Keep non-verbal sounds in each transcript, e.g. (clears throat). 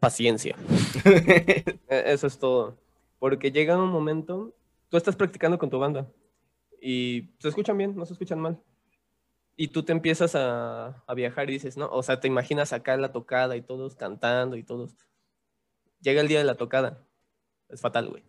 paciencia. (laughs) E- Eso es todo. Porque llega un momento, tú estás practicando con tu banda y se escuchan bien, no se escuchan mal. Y tú te empiezas a, a viajar y dices, no, o sea, te imaginas acá la tocada y todos cantando y todos. Llega el día de la tocada. Es fatal, güey.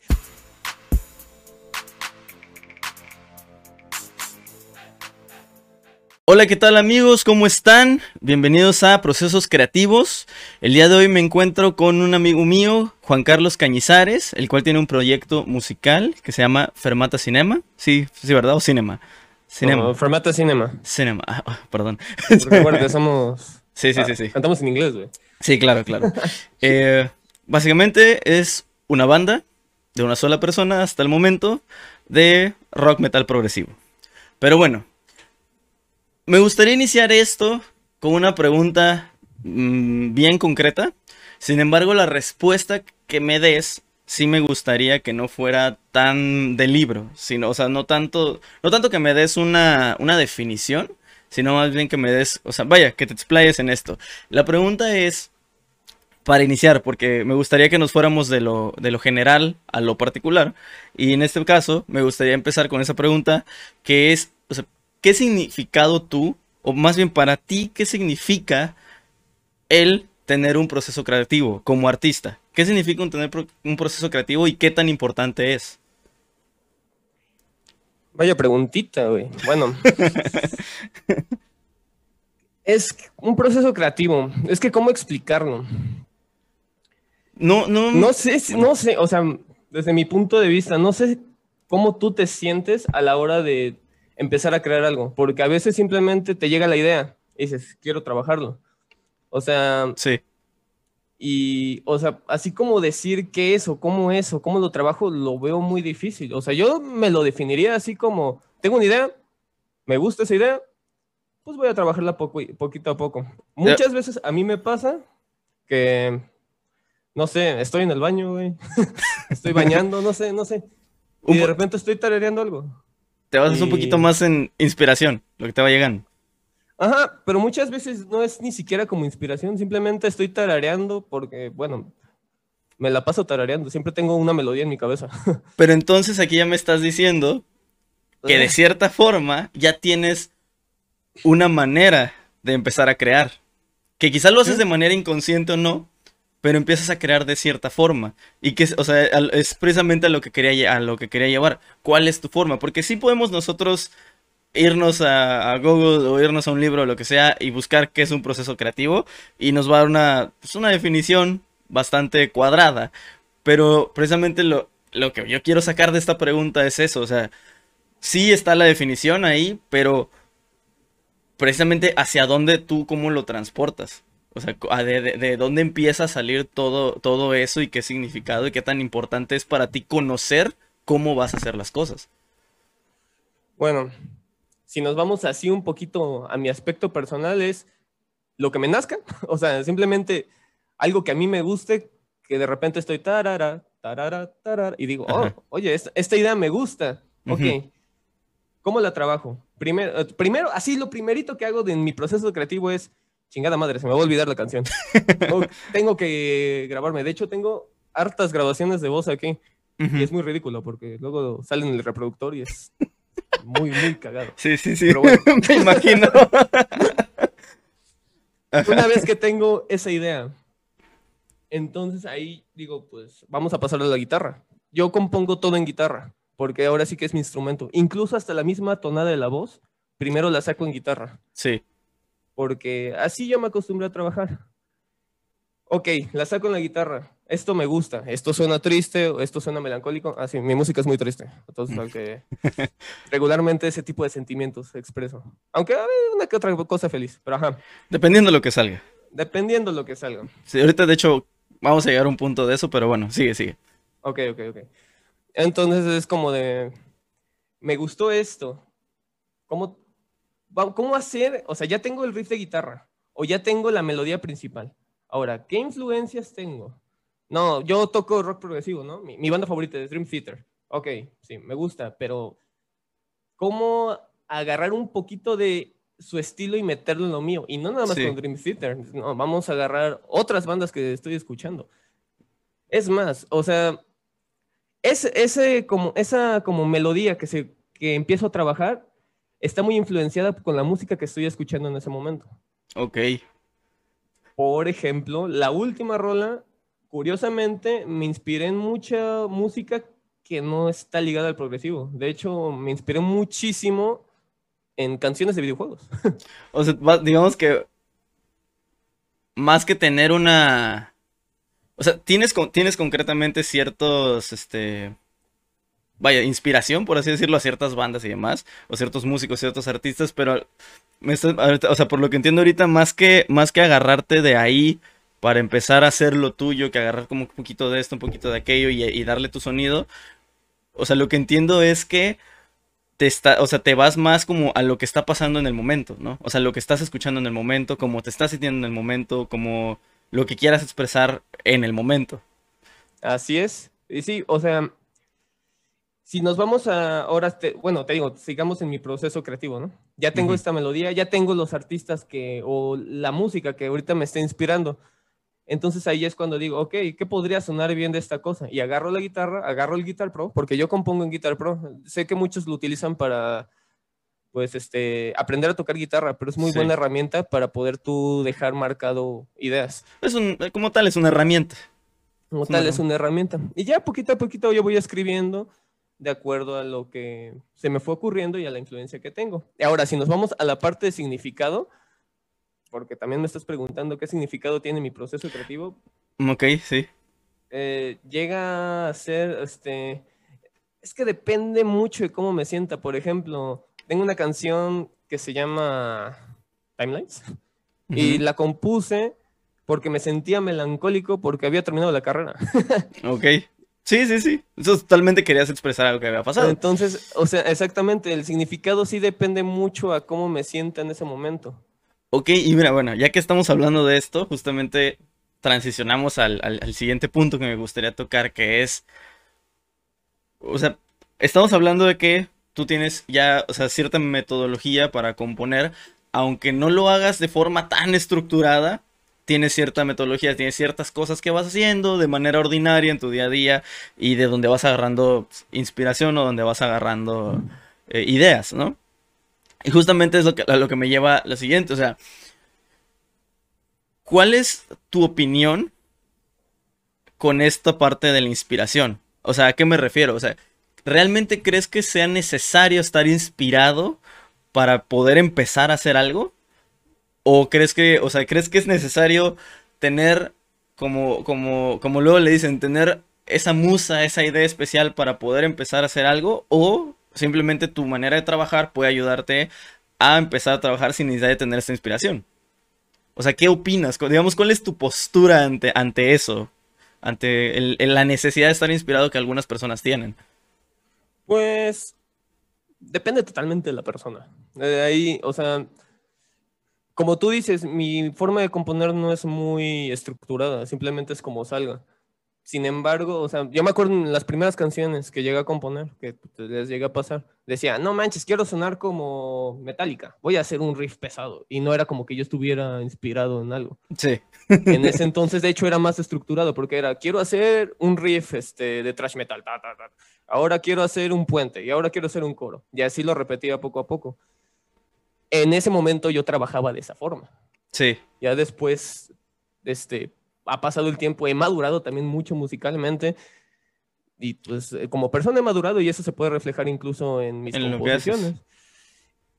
Hola, ¿qué tal amigos? ¿Cómo están? Bienvenidos a Procesos Creativos. El día de hoy me encuentro con un amigo mío, Juan Carlos Cañizares, el cual tiene un proyecto musical que se llama Fermata Cinema. Sí, sí, ¿verdad? ¿O Cinema? Cinema. Como Fermata Cinema. Cinema. Ah, ah, perdón. Porque recuerda somos... (laughs) Sí, sí, ah, sí, sí. Cantamos en inglés, güey. Sí, claro, claro. (laughs) Eh, básicamente es una banda de una sola persona hasta el momento de rock metal progresivo. Pero bueno, me gustaría iniciar esto con una pregunta mm, bien concreta. Sin embargo, la respuesta que me des sí me gustaría que no fuera tan de libro, sino, o sea, no tanto, no tanto que me des una, una definición, sino más bien que me des, o sea, vaya, que te explayes en esto. La pregunta es, para iniciar, porque me gustaría que nos fuéramos de lo, de lo general a lo particular, y en este caso me gustaría empezar con esa pregunta, que es, ¿qué significado tú, o más bien para ti, qué significa el tener un proceso creativo como artista? ¿Qué significa un tener un proceso creativo y qué tan importante es? Vaya preguntita, güey. Bueno. (laughs) es un proceso creativo. Es que, ¿cómo explicarlo? No, no, No sé, no sé, o sea, desde mi punto de vista, no sé cómo tú te sientes a la hora de empezar a crear algo, porque a veces simplemente te llega la idea y dices, quiero trabajarlo. O sea, Sí, y, o sea, así como decir qué es o cómo es o cómo lo trabajo, lo veo muy difícil. O sea, yo me lo definiría así como, tengo una idea, me gusta esa idea, pues voy a trabajarla poco, poquito a poco. Muchas veces a mí me pasa que, no sé, estoy en el baño, güey, (laughs) estoy bañando, no sé, no sé, (laughs) y de repente estoy tarareando algo. Te basas un y- poquito más en inspiración, lo que te va llegando. Ajá, pero muchas veces no es ni siquiera como inspiración, simplemente estoy tarareando porque, bueno, me la paso tarareando, siempre tengo una melodía en mi cabeza. (laughs) Pero entonces aquí ya me estás diciendo que de cierta forma ya tienes una manera de empezar a crear. Que quizás lo haces de manera inconsciente o no, pero empiezas a crear de cierta forma. Y que, o sea, es precisamente a lo que quería, a lo que quería llevar. ¿Cuál es tu forma? Porque sí podemos nosotros irnos a, a Google o irnos a un libro o lo que sea y buscar qué es un proceso creativo y nos va a dar una, pues, una definición bastante cuadrada. Pero precisamente lo, lo que yo quiero sacar de esta pregunta es eso, o sea, sí está la definición ahí, pero precisamente hacia dónde tú cómo lo transportas. O sea, a de, de- de dónde empieza a salir todo, todo eso y qué significado y qué tan importante es para ti conocer cómo vas a hacer las cosas. Bueno, si nos vamos así un poquito a mi aspecto personal es lo que me nazca, (laughs) o sea, simplemente algo que a mí me guste, que de repente estoy tarara, tarara, tarara, y digo, oh, oye, esta, esta idea me gusta, ok. ¿cómo la trabajo? Primero, eh, primero, así lo primerito que hago de en mi proceso creativo es, chingada madre, se me va a olvidar la canción. (laughs) No, tengo que grabarme, de hecho tengo hartas grabaciones de voz aquí, y es muy ridículo porque luego sale en el reproductor y es muy, muy cagado. Sí, sí, sí. Pero bueno. (laughs) Me imagino. (laughs) Una vez que tengo esa idea, entonces ahí digo, pues vamos a pasar a la guitarra. Yo compongo todo en guitarra, porque ahora sí que es mi instrumento. Incluso hasta la misma tonada de la voz, primero la saco en guitarra, Sí. Porque así yo me acostumbré a trabajar. Ok, la saco en la guitarra. Esto me gusta. Esto suena triste o esto suena melancólico. Ah, sí, mi música es muy triste. Entonces, aunque (laughs) regularmente ese tipo de sentimientos expreso. Aunque hay una que otra cosa feliz, pero ajá, Dependiendo de lo que salga. dependiendo lo que salga. Sí, ahorita de hecho vamos a llegar a un punto de eso, pero bueno, sigue, sigue. Ok, ok, ok. Entonces es como de, me gustó esto. ¿Cómo, ¿Cómo hacer? O sea, ya tengo el riff de guitarra o ya tengo la melodía principal. Ahora, ¿qué influencias tengo? No, yo toco rock progresivo, ¿no? Mi, mi banda favorita es Dream Theater. Ok, sí, me gusta, pero ¿cómo agarrar un poquito de su estilo y meterlo en lo mío. Y no nada más con Dream Theater. No, vamos a agarrar otras bandas que estoy escuchando. Es más, o sea, es, ese, como, esa como melodía que, se, que empiezo a trabajar está muy influenciada con la música que estoy escuchando en ese momento. Ok. Por ejemplo, la última rola, curiosamente, me inspiré en mucha música que no está ligada al progresivo. De hecho, me inspiré muchísimo en canciones de videojuegos. (laughs) o sea, digamos que más que tener una... O sea, tienes, tienes concretamente ciertos, este... Vaya, inspiración, por así decirlo, a ciertas bandas y demás, o ciertos músicos, ciertos artistas, pero me o sea, por lo que entiendo ahorita, más que, más que agarrarte de ahí para empezar a hacer lo tuyo, que agarrar como un poquito de esto, un poquito de aquello y, y darle tu sonido, o sea, lo que entiendo es que te está, o sea, te vas más como a lo que está pasando en el momento, ¿no? O sea, lo que estás escuchando en el momento, como te estás sintiendo en el momento, como lo que quieras expresar en el momento. Así es. Y sí, o sea, si nos vamos a ahora, bueno, te digo, sigamos en mi proceso creativo, ¿no? Ya tengo esta melodía, ya tengo los artistas que, o la música que ahorita me está inspirando. Entonces ahí es cuando digo, ok, ¿qué podría sonar bien de esta cosa? Y agarro la guitarra, agarro el Guitar Pro, porque yo compongo en Guitar Pro. Sé que muchos lo utilizan para, pues, este, aprender a tocar guitarra, pero es muy buena herramienta para poder tú dejar marcado ideas. Es un, como tal, es una herramienta. Como tal, es una herramienta. Y ya poquito a poquito yo voy escribiendo de acuerdo a lo que se me fue ocurriendo y a la influencia que tengo. Ahora, si nos vamos a la parte de significado, porque también me estás preguntando qué significado tiene mi proceso creativo. Ok, sí. Eh, llega a ser, este, es que depende mucho de cómo me sienta. Por ejemplo, tengo una canción que se llama Timelines y la compuse porque me sentía melancólico porque había terminado la carrera. (laughs) ok. Sí, sí, sí. Eso totalmente querías expresar algo que había pasado. Entonces, o sea, exactamente, el significado sí depende mucho a cómo me sienta en ese momento. Ok, y mira, bueno, ya que estamos hablando de esto, justamente transicionamos al, siguiente punto que me gustaría tocar, que es, o sea, estamos hablando de que tú tienes ya, o sea, cierta metodología para componer, aunque no lo hagas de forma tan estructurada, tienes cierta metodología, tienes ciertas cosas que vas haciendo de manera ordinaria en tu día a día y de donde vas agarrando inspiración o donde vas agarrando eh, ideas, ¿no? Y justamente es lo que, a lo que me lleva lo siguiente, o sea, ¿cuál es tu opinión con esta parte de la inspiración? O sea, ¿a qué me refiero? O sea, ¿realmente crees que sea necesario estar inspirado para poder empezar a hacer algo? ¿O crees que, o sea, crees que es necesario tener, como, como, como luego le dicen, tener esa musa, esa idea especial para poder empezar a hacer algo? ¿O simplemente tu manera de trabajar puede ayudarte a empezar a trabajar sin necesidad de tener esta inspiración. O sea, ¿qué opinas? Digamos, ¿cuál es tu postura ante, ante eso? Ante la necesidad de estar inspirado que algunas personas tienen. Pues depende totalmente de la persona. De ahí, o sea, como tú dices, mi forma de componer no es muy estructurada, simplemente es como salga. Sin embargo, o sea, yo me acuerdo en las primeras canciones que llegué a componer, que les llegué a pasar, decía, no manches, quiero sonar como Metallica, voy a hacer un riff pesado. Y no era como que yo estuviera inspirado en algo. Sí. En ese entonces, de hecho, era más estructurado, porque era, quiero hacer un riff este, de thrash metal, ahora quiero hacer un puente, y ahora quiero hacer un coro. Y así lo repetía poco a poco. En ese momento yo trabajaba de esa forma. Sí. Ya después, este, ha pasado el tiempo, he madurado también mucho musicalmente. Y pues eh, como persona he madurado y eso se puede reflejar incluso en mis composiciones.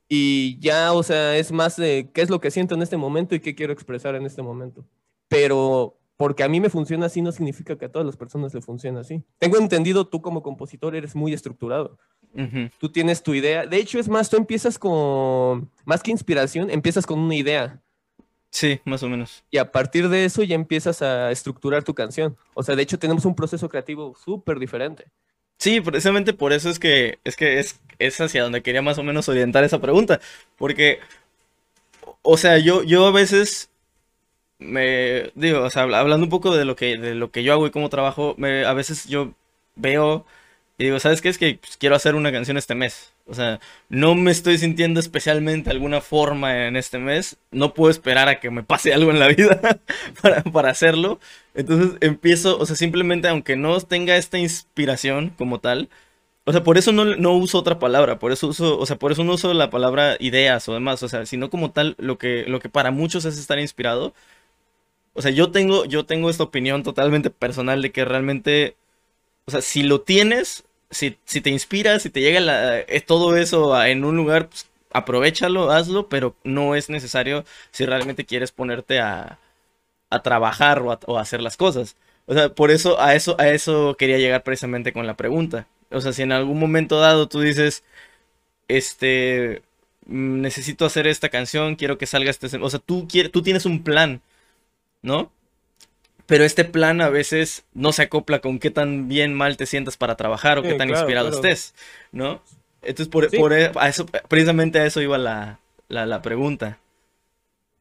Y ya, o sea, es más de qué es lo que siento en este momento y qué quiero expresar en este momento. Pero porque a mí me funciona así no significa que a todas las personas le funcione así. Tengo entendido, tú como compositor eres muy estructurado. Tú tienes tu idea. De hecho, es más, tú empiezas con, más que inspiración, empiezas con una idea. Sí, más o menos. Y a partir de eso ya empiezas a estructurar tu canción. O sea, de hecho tenemos un proceso creativo súper diferente. Sí, precisamente por eso es que es que es, es hacia donde quería más o menos orientar esa pregunta. Porque, o sea, yo, yo a veces me digo, o sea, hablando un poco de lo que, de lo que yo hago y cómo trabajo, me, a veces yo veo y digo, ¿sabes qué? Es que pues, quiero hacer una canción este mes. O sea, no me estoy sintiendo especialmente alguna forma en este mes. No puedo esperar a que me pase (laughs) algo en la vida (laughs) para, para, hacerlo. Entonces empiezo, o sea, simplemente aunque no tenga esta inspiración como tal. O sea, por eso no, no uso otra palabra. Por eso uso, o sea, por eso no uso la palabra ideas o demás. O sea, sino como tal, lo que, lo que para muchos es estar inspirado. O sea, yo tengo, yo tengo esta opinión totalmente personal de que realmente, o sea, si lo tienes, si, te inspiras, si te llega eh, todo eso en un lugar, pues aprovechalo, hazlo, pero no es necesario si realmente quieres ponerte a, trabajar o a, hacer las cosas. O sea, por eso a, eso, a eso quería llegar precisamente con la pregunta. O sea, si en algún momento dado tú dices, este, mm, necesito hacer esta canción, quiero que salga este... O sea, tú, quieres, tú tienes un plan, ¿no? Pero este plan a veces no se acopla con qué tan bien mal te sientas para trabajar o qué tan inspirado estés, ¿no? Entonces, por, e, eso, precisamente a eso iba la, pregunta.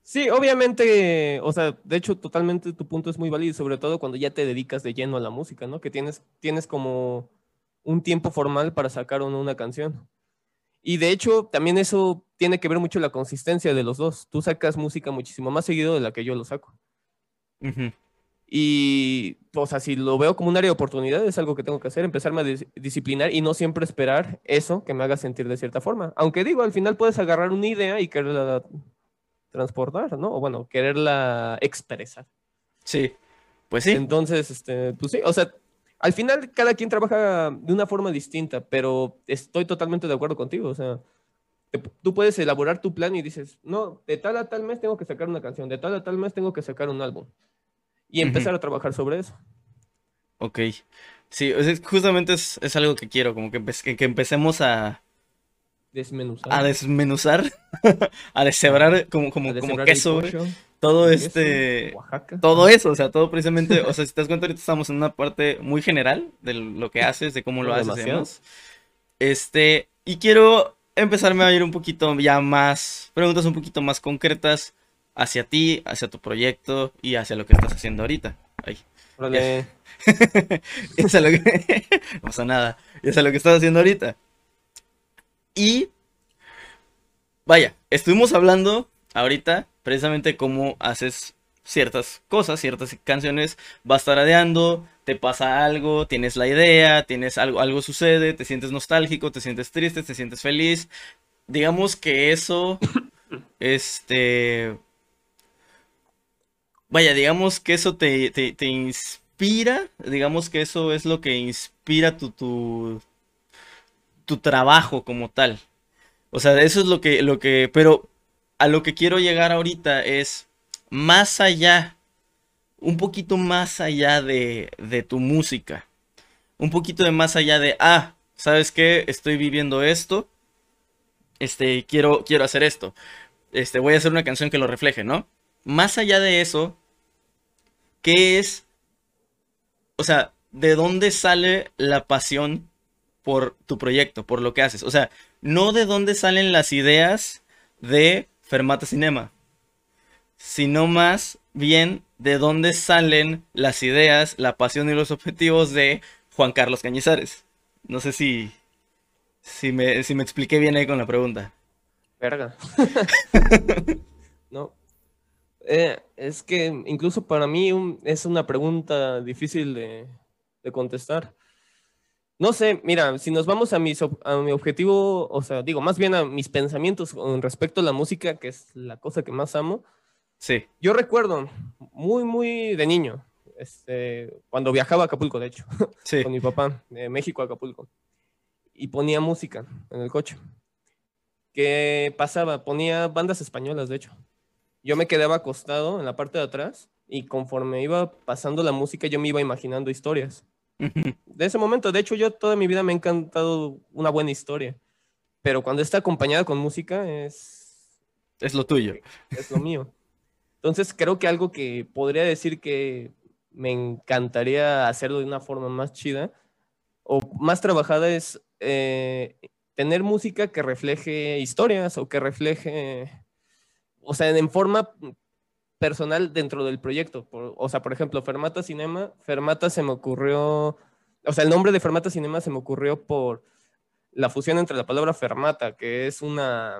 Sí, obviamente, o sea, de hecho, totalmente tu punto es muy válido, sobre todo cuando ya te dedicas de lleno a la música, ¿no? Que tienes, tienes como un tiempo formal para sacar una canción. Y de hecho, también eso tiene que ver mucho la consistencia de los dos. Tú sacas música muchísimo más seguido de la que yo lo saco. Y, o sea, si lo veo como un área de oportunidad, es algo que tengo que hacer, empezarme a disciplinar y no siempre esperar eso que me haga sentir de cierta forma. Aunque digo, al final puedes agarrar una idea y quererla transportar, ¿no? O bueno, quererla expresar. Sí, pues sí. Entonces, este, pues sí, o sea, al final cada quien trabaja de una forma distinta, pero estoy totalmente de acuerdo contigo, o sea, tú puedes elaborar tu plan y dices, no, de tal a tal mes tengo que sacar una canción, de tal a tal mes tengo que sacar un álbum y empezar a trabajar sobre eso. Ok. Sí, justamente es, algo que quiero, como que, que, empecemos a... Desmenuzar. A desmenuzar, (laughs) a deshebrar como, como, como queso, todo este... Todo eso, o sea, todo precisamente, o sea, si te das cuenta, ahorita estamos en una parte muy general de lo que haces, de cómo lo haces. Este, y quiero empezarme a ir un poquito ya más, preguntas un poquito más concretas hacia ti, hacia tu proyecto y hacia lo que estás haciendo ahorita. Ay. Vale. (laughs) lo que... (laughs) no pasa nada. Y hacia lo que estás haciendo ahorita. Y... Vaya, estuvimos hablando ahorita precisamente cómo haces ciertas cosas, ciertas canciones, vas taradeando, te pasa algo, tienes la idea, tienes algo, algo sucede, te sientes nostálgico, te sientes triste, te sientes feliz. Digamos que eso, (coughs) este, vaya, digamos que eso te, inspira, digamos que eso es lo que inspira tu, tu, tu trabajo como tal. O sea, eso es lo que, lo que, pero a lo que quiero llegar ahorita es más allá, un poquito más allá de, de tu música. Un poquito de más allá de, ah, ¿sabes qué? Estoy viviendo esto. Este, quiero, quiero hacer esto. Este, voy a hacer una canción que lo refleje, ¿no? Más allá de eso, ¿qué es? O sea, ¿de dónde sale la pasión por tu proyecto, por lo que haces? O sea, no de dónde salen las ideas de Fermata Cinema, sino más bien de dónde salen las ideas, la pasión y los objetivos de Juan Carlos Cañizares. No sé si, si, me, si me expliqué bien ahí con la pregunta. Verga. (laughs) no, eh, es que incluso para mí es una pregunta difícil de, contestar. No sé, mira, si nos vamos a, a mi objetivo, o sea, digo, más bien a mis pensamientos con respecto a la música, que es la cosa que más amo. Sí. Yo recuerdo muy, muy de niño, este, cuando viajaba a Acapulco, de hecho, (laughs) con mi papá, de México a Acapulco, y ponía música en el coche. ¿Qué pasaba? Ponía bandas españolas, de hecho yo me quedaba acostado en la parte de atrás y conforme iba pasando la música yo me iba imaginando historias. De ese momento, de hecho, yo toda mi vida me ha encantado una buena historia, pero cuando está acompañada con música es... Es lo tuyo. Es lo mío. Entonces creo que algo que podría decir que me encantaría hacerlo de una forma más chida o más trabajada es eh, tener música que refleje historias o que refleje o sea, en forma personal dentro del proyecto. o sea, por ejemplo, Fermata Cinema, Fermata se me ocurrió o sea, el nombre de Fermata Cinema se me ocurrió por la fusión entre la palabra fermata, que es una,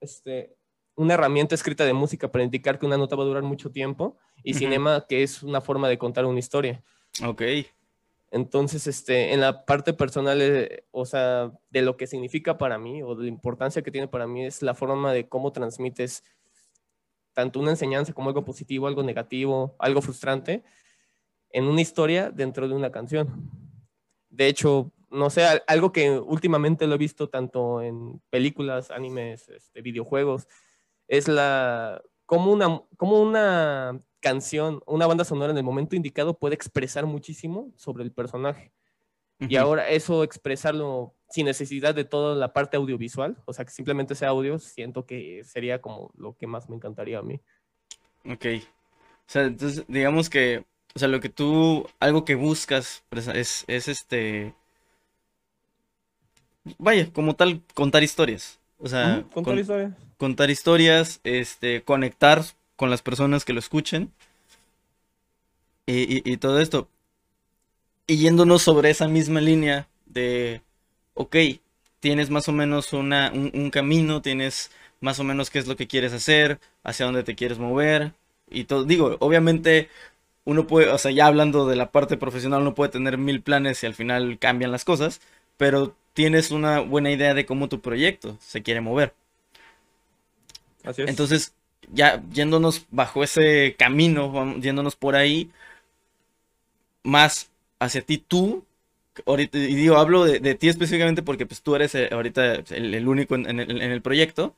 este, una herramienta escrita de música para indicar que una nota va a durar mucho tiempo, y cinema, que es una forma de contar una historia. Ok. Entonces, este, en la parte personal, eh, o sea, de lo que significa para mí o de la importancia que tiene para mí es la forma de cómo transmites tanto una enseñanza como algo positivo, algo negativo, algo frustrante en una historia dentro de una canción. De hecho, no sé, algo que últimamente lo he visto tanto en películas, animes, este, videojuegos, es la como una, como una canción, una banda sonora en el momento indicado puede expresar muchísimo sobre el personaje. Y ahora eso expresarlo sin necesidad de toda la parte audiovisual, o sea, que simplemente sea audio, siento que sería como lo que más me encantaría a mí. Ok. O sea, entonces, digamos que, o sea, lo que tú, algo que buscas pues, es, es este, vaya, como tal, contar historias. O sea, contar historias. Contar historias, este, conectar con las personas que lo escuchen. Y, todo esto. Y yéndonos sobre esa misma línea de, ok, tienes más o menos una, un, camino, tienes más o menos qué es lo que quieres hacer, hacia dónde te quieres mover. Y todo, digo, obviamente uno puede, o sea, ya hablando de la parte profesional, uno puede tener mil planes y al final cambian las cosas, pero tienes una buena idea de cómo tu proyecto se quiere mover. Así es. Entonces, ya yéndonos bajo ese camino, yéndonos por ahí, más hacia ti tú, ahorita, y digo, hablo de, ti específicamente porque pues tú eres eh, ahorita el, único en, el, proyecto,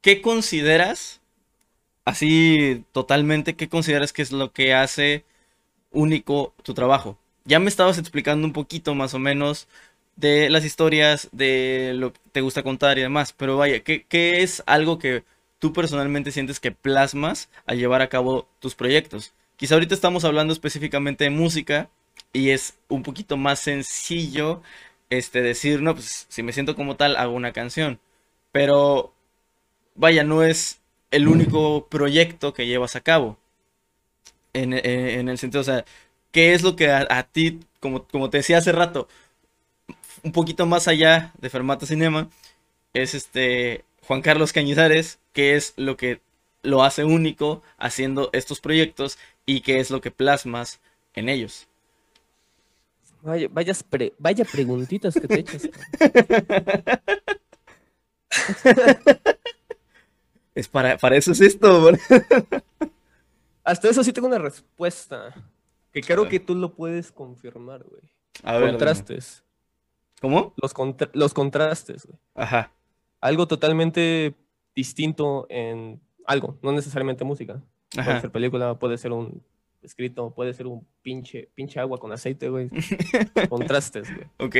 ¿qué consideras, así totalmente, qué consideras que es lo que hace único tu trabajo? Ya me estabas explicando un poquito más o menos de las historias, de lo que te gusta contar y demás, pero vaya, ¿qué, qué es algo que tú personalmente sientes que plasmas al llevar a cabo tus proyectos? Quizá ahorita estamos hablando específicamente de música y es un poquito más sencillo este decir, no, pues si me siento como tal, hago una canción. Pero vaya, no es el único proyecto que llevas a cabo. En, el sentido, o sea, ¿qué es lo que a, ti, como, como te decía hace rato, un poquito más allá de Fermata Cinema, es este Juan Carlos Cañizares, que es lo que lo hace único haciendo estos proyectos y qué es lo que plasmas en ellos. Vaya, vaya preguntitas que te echas. (laughs) es para, para eso es esto. (laughs) Hasta eso sí tengo una respuesta. Que creo que tú lo puedes confirmar, güey. Contrastes. ¿Cómo? Los, los contrastes, güey. Ajá. Algo totalmente distinto en algo, no necesariamente música. Puede ser película, puede ser un escrito, puede ser un pinche, pinche agua con aceite, güey. (laughs) Contrastes, güey. Ok.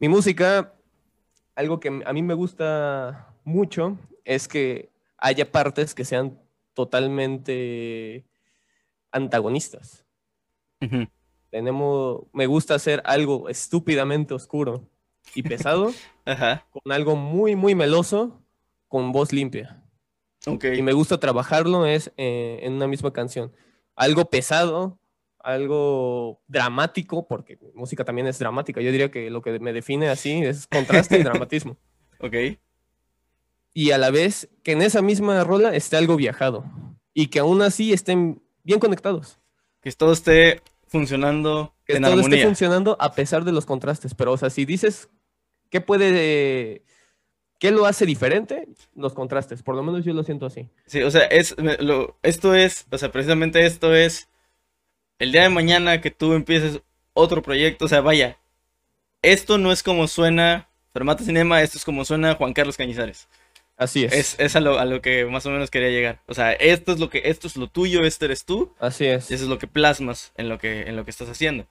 Mi música, algo que a mí me gusta mucho es que haya partes que sean totalmente antagonistas. Tenemos, me gusta hacer algo estúpidamente oscuro y pesado (laughs) con algo muy, muy meloso con voz limpia. Y me gusta trabajarlo es eh, en una misma canción. Algo pesado, algo dramático, porque música también es dramática. Yo diría que lo que me define así es contraste y (laughs) dramatismo. Ok. Y a la vez que en esa misma rola esté algo viajado. Y que aún así estén bien conectados. Que todo esté funcionando que todo esté funcionando a pesar de los contrastes. Pero, o sea, si dices, ¿qué puede ¿Qué lo hace diferente? Los contrastes, por lo menos yo lo siento así. Sí, o sea, es, lo, esto es, o sea, precisamente esto es el día de mañana que tú empieces otro proyecto, o sea, vaya, esto no es como suena Fermata Cinema, esto es como suena Juan Carlos Cañizares. Así es. Es, a, lo, que más o menos quería llegar. O sea, esto es lo que, esto es lo tuyo, este eres tú. Así es. Y eso es lo que plasmas en lo que, en lo que estás haciendo.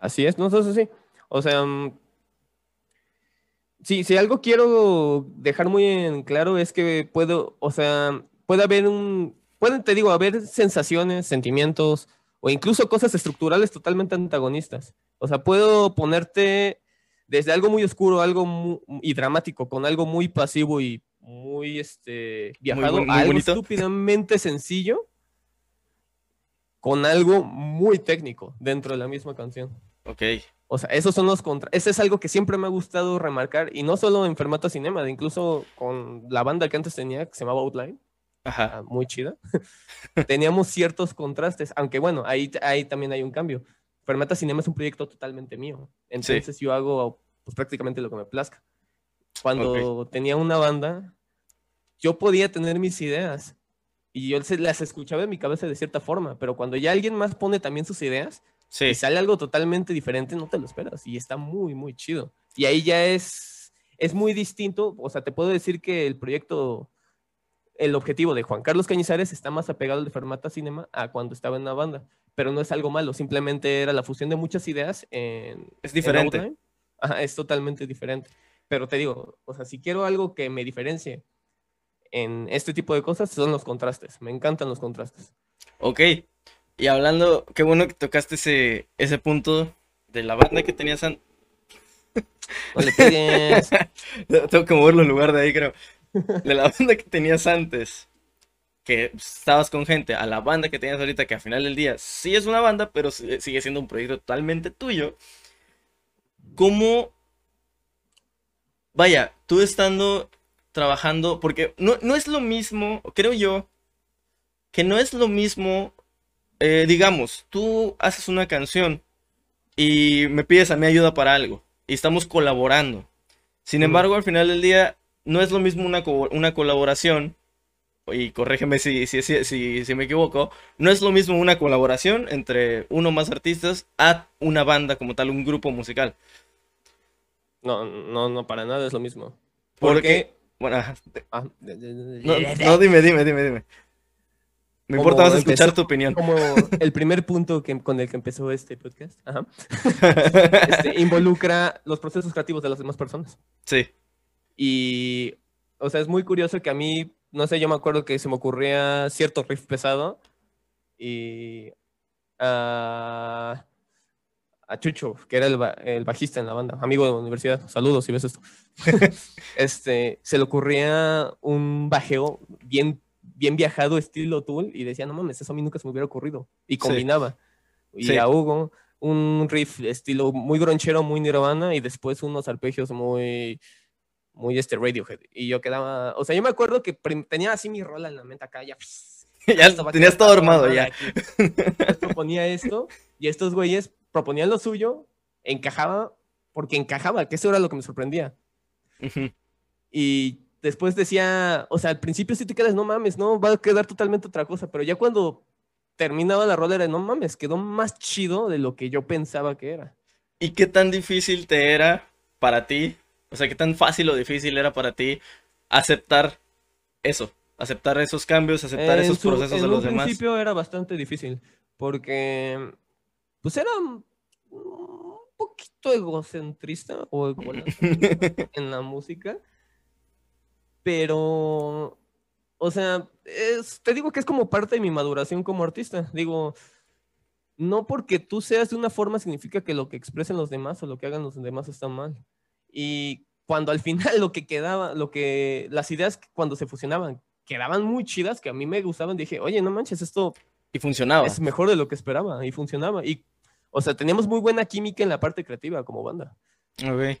Así es, no, es así. O sea, mm, Sí, si algo quiero dejar muy en claro es que puedo, o sea, puede haber un, pueden, te digo, haber sensaciones, sentimientos o incluso cosas estructurales totalmente antagonistas. O sea, puedo ponerte desde algo muy oscuro, algo y dramático, con algo muy pasivo y muy este viajado, algo estúpidamente sencillo con algo muy técnico dentro de la misma canción. Ok. O sea, esos son los contra... Ese es algo que siempre me ha gustado remarcar, y no solo en Fermata Cinema, incluso con la banda que antes tenía, que se llamaba Outline, Ajá. ah, muy chida, (laughs) teníamos ciertos contrastes, aunque bueno, ahí, ahí también hay un cambio. Fermata Cinema es un proyecto totalmente mío, entonces yo hago pues, prácticamente lo que me plazca. Cuando tenía una banda, yo podía tener mis ideas y yo las escuchaba en mi cabeza de cierta forma, pero cuando ya alguien más pone también sus ideas, Sí. y sale algo totalmente diferente, no te lo esperas. Y está muy, muy chido. Y ahí ya es, es muy distinto. O sea, te puedo decir que el proyecto, el objetivo de Juan Carlos Cañizares está más apegado al de Fermata Cinema a cuando estaba en una banda. Pero no es algo malo, simplemente era la fusión de muchas ideas en. Es en diferente. Ajá, es totalmente diferente. Pero te digo, o sea, si quiero algo que me diferencie en este tipo de cosas, son los contrastes. Me encantan los contrastes. Ok. Y hablando, qué bueno que tocaste ese, ese punto de la banda que tenías antes. No le pegues. (laughs) Tengo que moverlo en lugar de ahí, creo. De la banda que tenías antes, que estabas con gente, a la banda que tenías ahorita, que al final del día sí es una banda, pero si- sigue siendo un proyecto totalmente tuyo. ¿Cómo? Vaya, tú estando trabajando, porque no, no es lo mismo, creo yo, que no es lo mismo, eh, digamos, tú haces una canción y me pides a mí ayuda para algo y estamos colaborando. Sin Ujú. embargo, al final del día, no es lo mismo una, co- una colaboración, y corrígeme si, si, si, si, si me equivoco, no es lo mismo una colaboración entre uno o más artistas a una banda como tal, un grupo musical. No, no, no, para nada es lo mismo. Porque. Bueno, ah, no, no, dime, dime, dime, dime. Me Como importa más escuchar empezó- tu opinión. Como el primer punto que, con el que empezó este podcast, ajá, (laughs) este, involucra los procesos creativos de las demás personas. Sí, Y, o sea, es muy curioso que a mí, no sé, yo me acuerdo que se me ocurría cierto riff pesado y a, a Chucho, que era el, el bajista en la banda, amigo de la universidad, saludos si ves esto, (laughs) este, se le ocurría un bajeo bien, bien viajado estilo Tool y decía, no mames, eso a mí nunca se me hubiera ocurrido. Y combinaba. Y Sí. a Hugo, un riff estilo muy gronchero, muy nirvana y después unos arpegios muy muy este Radiohead. Y yo quedaba, o sea, yo me acuerdo que tenía así mi rola en la mente acá, ya. (laughs) ya tenías todo armado ya. Entonces proponía esto y estos güeyes proponían lo suyo, encajaba porque encajaba, que eso era lo que me sorprendía. Y después decía, o sea, al principio sí te quedas, no mames, no, va a quedar totalmente otra cosa, pero ya cuando terminaba la rola era, no mames, quedó más chido de lo que yo pensaba que era. ¿Y qué tan difícil te era para ti? O sea, ¿qué tan fácil o difícil era para ti aceptar eso? Aceptar esos cambios, aceptar En esos su- procesos de en los un demás. principio era bastante difícil, porque pues era un poquito egocentrista o (laughs) en la música, pero, o sea, es- te digo que es como parte de mi maduración como artista. Digo, no porque tú seas de una forma significa que lo que expresen los demás o lo que hagan los demás está mal. Y cuando al final lo que quedaba, lo que, las ideas cuando se fusionaban quedaban muy chidas, que a mí me gustaban, dije, oye, no manches, esto Y funcionaba. es mejor de lo que esperaba y funcionaba. Y, o sea, teníamos muy buena química en la parte creativa como banda. Ok. Eso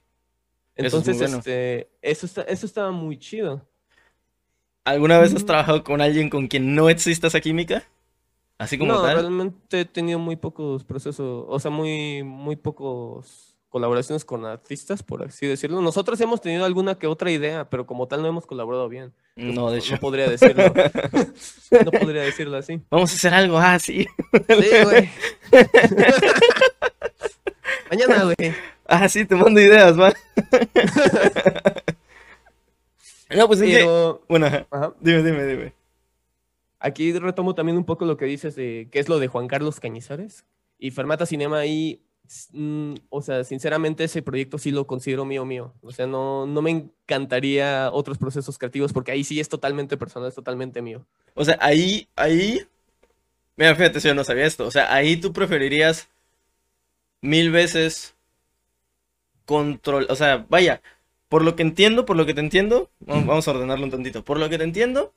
es Entonces, bueno. este, eso, está, eso estaba muy chido. ¿Alguna vez has Mm. trabajado con alguien con quien no exista esa química? Así como no, tal. realmente he tenido muy pocos procesos, o sea, muy, muy pocos colaboraciones con artistas, por así decirlo. Nosotros hemos tenido alguna que otra idea, pero como tal no hemos colaborado bien. Entonces, No, de no, hecho. no podría decirlo. (laughs) no podría decirlo así. Vamos a hacer algo, ah, sí. Güey. (laughs) Mañana, güey. Ah, sí, te mando ideas, va. (laughs) no, pues. Pero, Bueno, ajá. dime, dime, dime. Aquí retomo también un poco lo que dices de qué es lo de Juan Carlos Cañizares. Y Fermata Cinema ahí, mm, o sea, sinceramente ese proyecto sí lo considero mío mío. O sea, no, no me encantaría otros procesos creativos porque ahí sí es totalmente personal, es totalmente mío. O sea, ahí, ahí. Mira, fíjate, si yo no sabía esto. O sea, ahí tú preferirías mil veces control. O sea, vaya, por lo que entiendo, por lo que te entiendo, vamos vamos a ordenarlo un tantito. Por lo que te entiendo,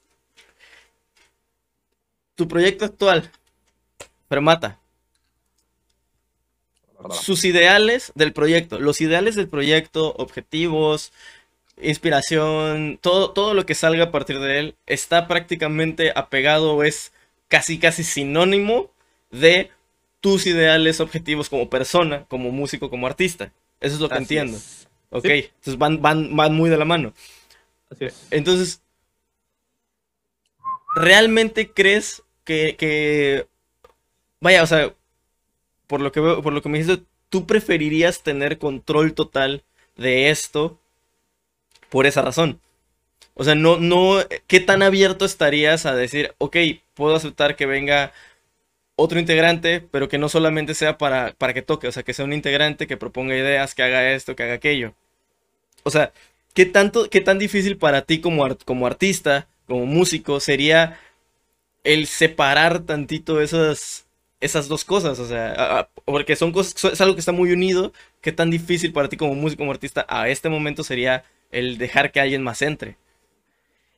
tu proyecto actual, Fermata. Sus ideales del proyecto, los ideales del proyecto, objetivos, inspiración, todo, todo lo que salga a partir de él está prácticamente apegado, es casi casi sinónimo de tus ideales, objetivos como persona, como músico, como artista. Eso es lo que entiendo. Ok, entonces van, van, van muy de la mano. Así es. Entonces, ¿realmente crees que, que, vaya, o sea, por lo que veo, por lo que me dijiste, tú preferirías tener control total de esto por esa razón? O sea, no, no, ¿qué tan abierto estarías a decir, ok, puedo aceptar que venga otro integrante, pero que no solamente sea para, para que toque, o sea, que sea un integrante que proponga ideas, que haga esto, que haga aquello? O sea, ¿qué, tanto, qué tan difícil para ti como, como artista, como músico, sería el separar tantito esas, esas dos cosas? O sea, porque son cosas, es algo que está muy unido. ¿Qué tan difícil para ti como músico, como artista, a este momento sería el dejar que alguien más entre?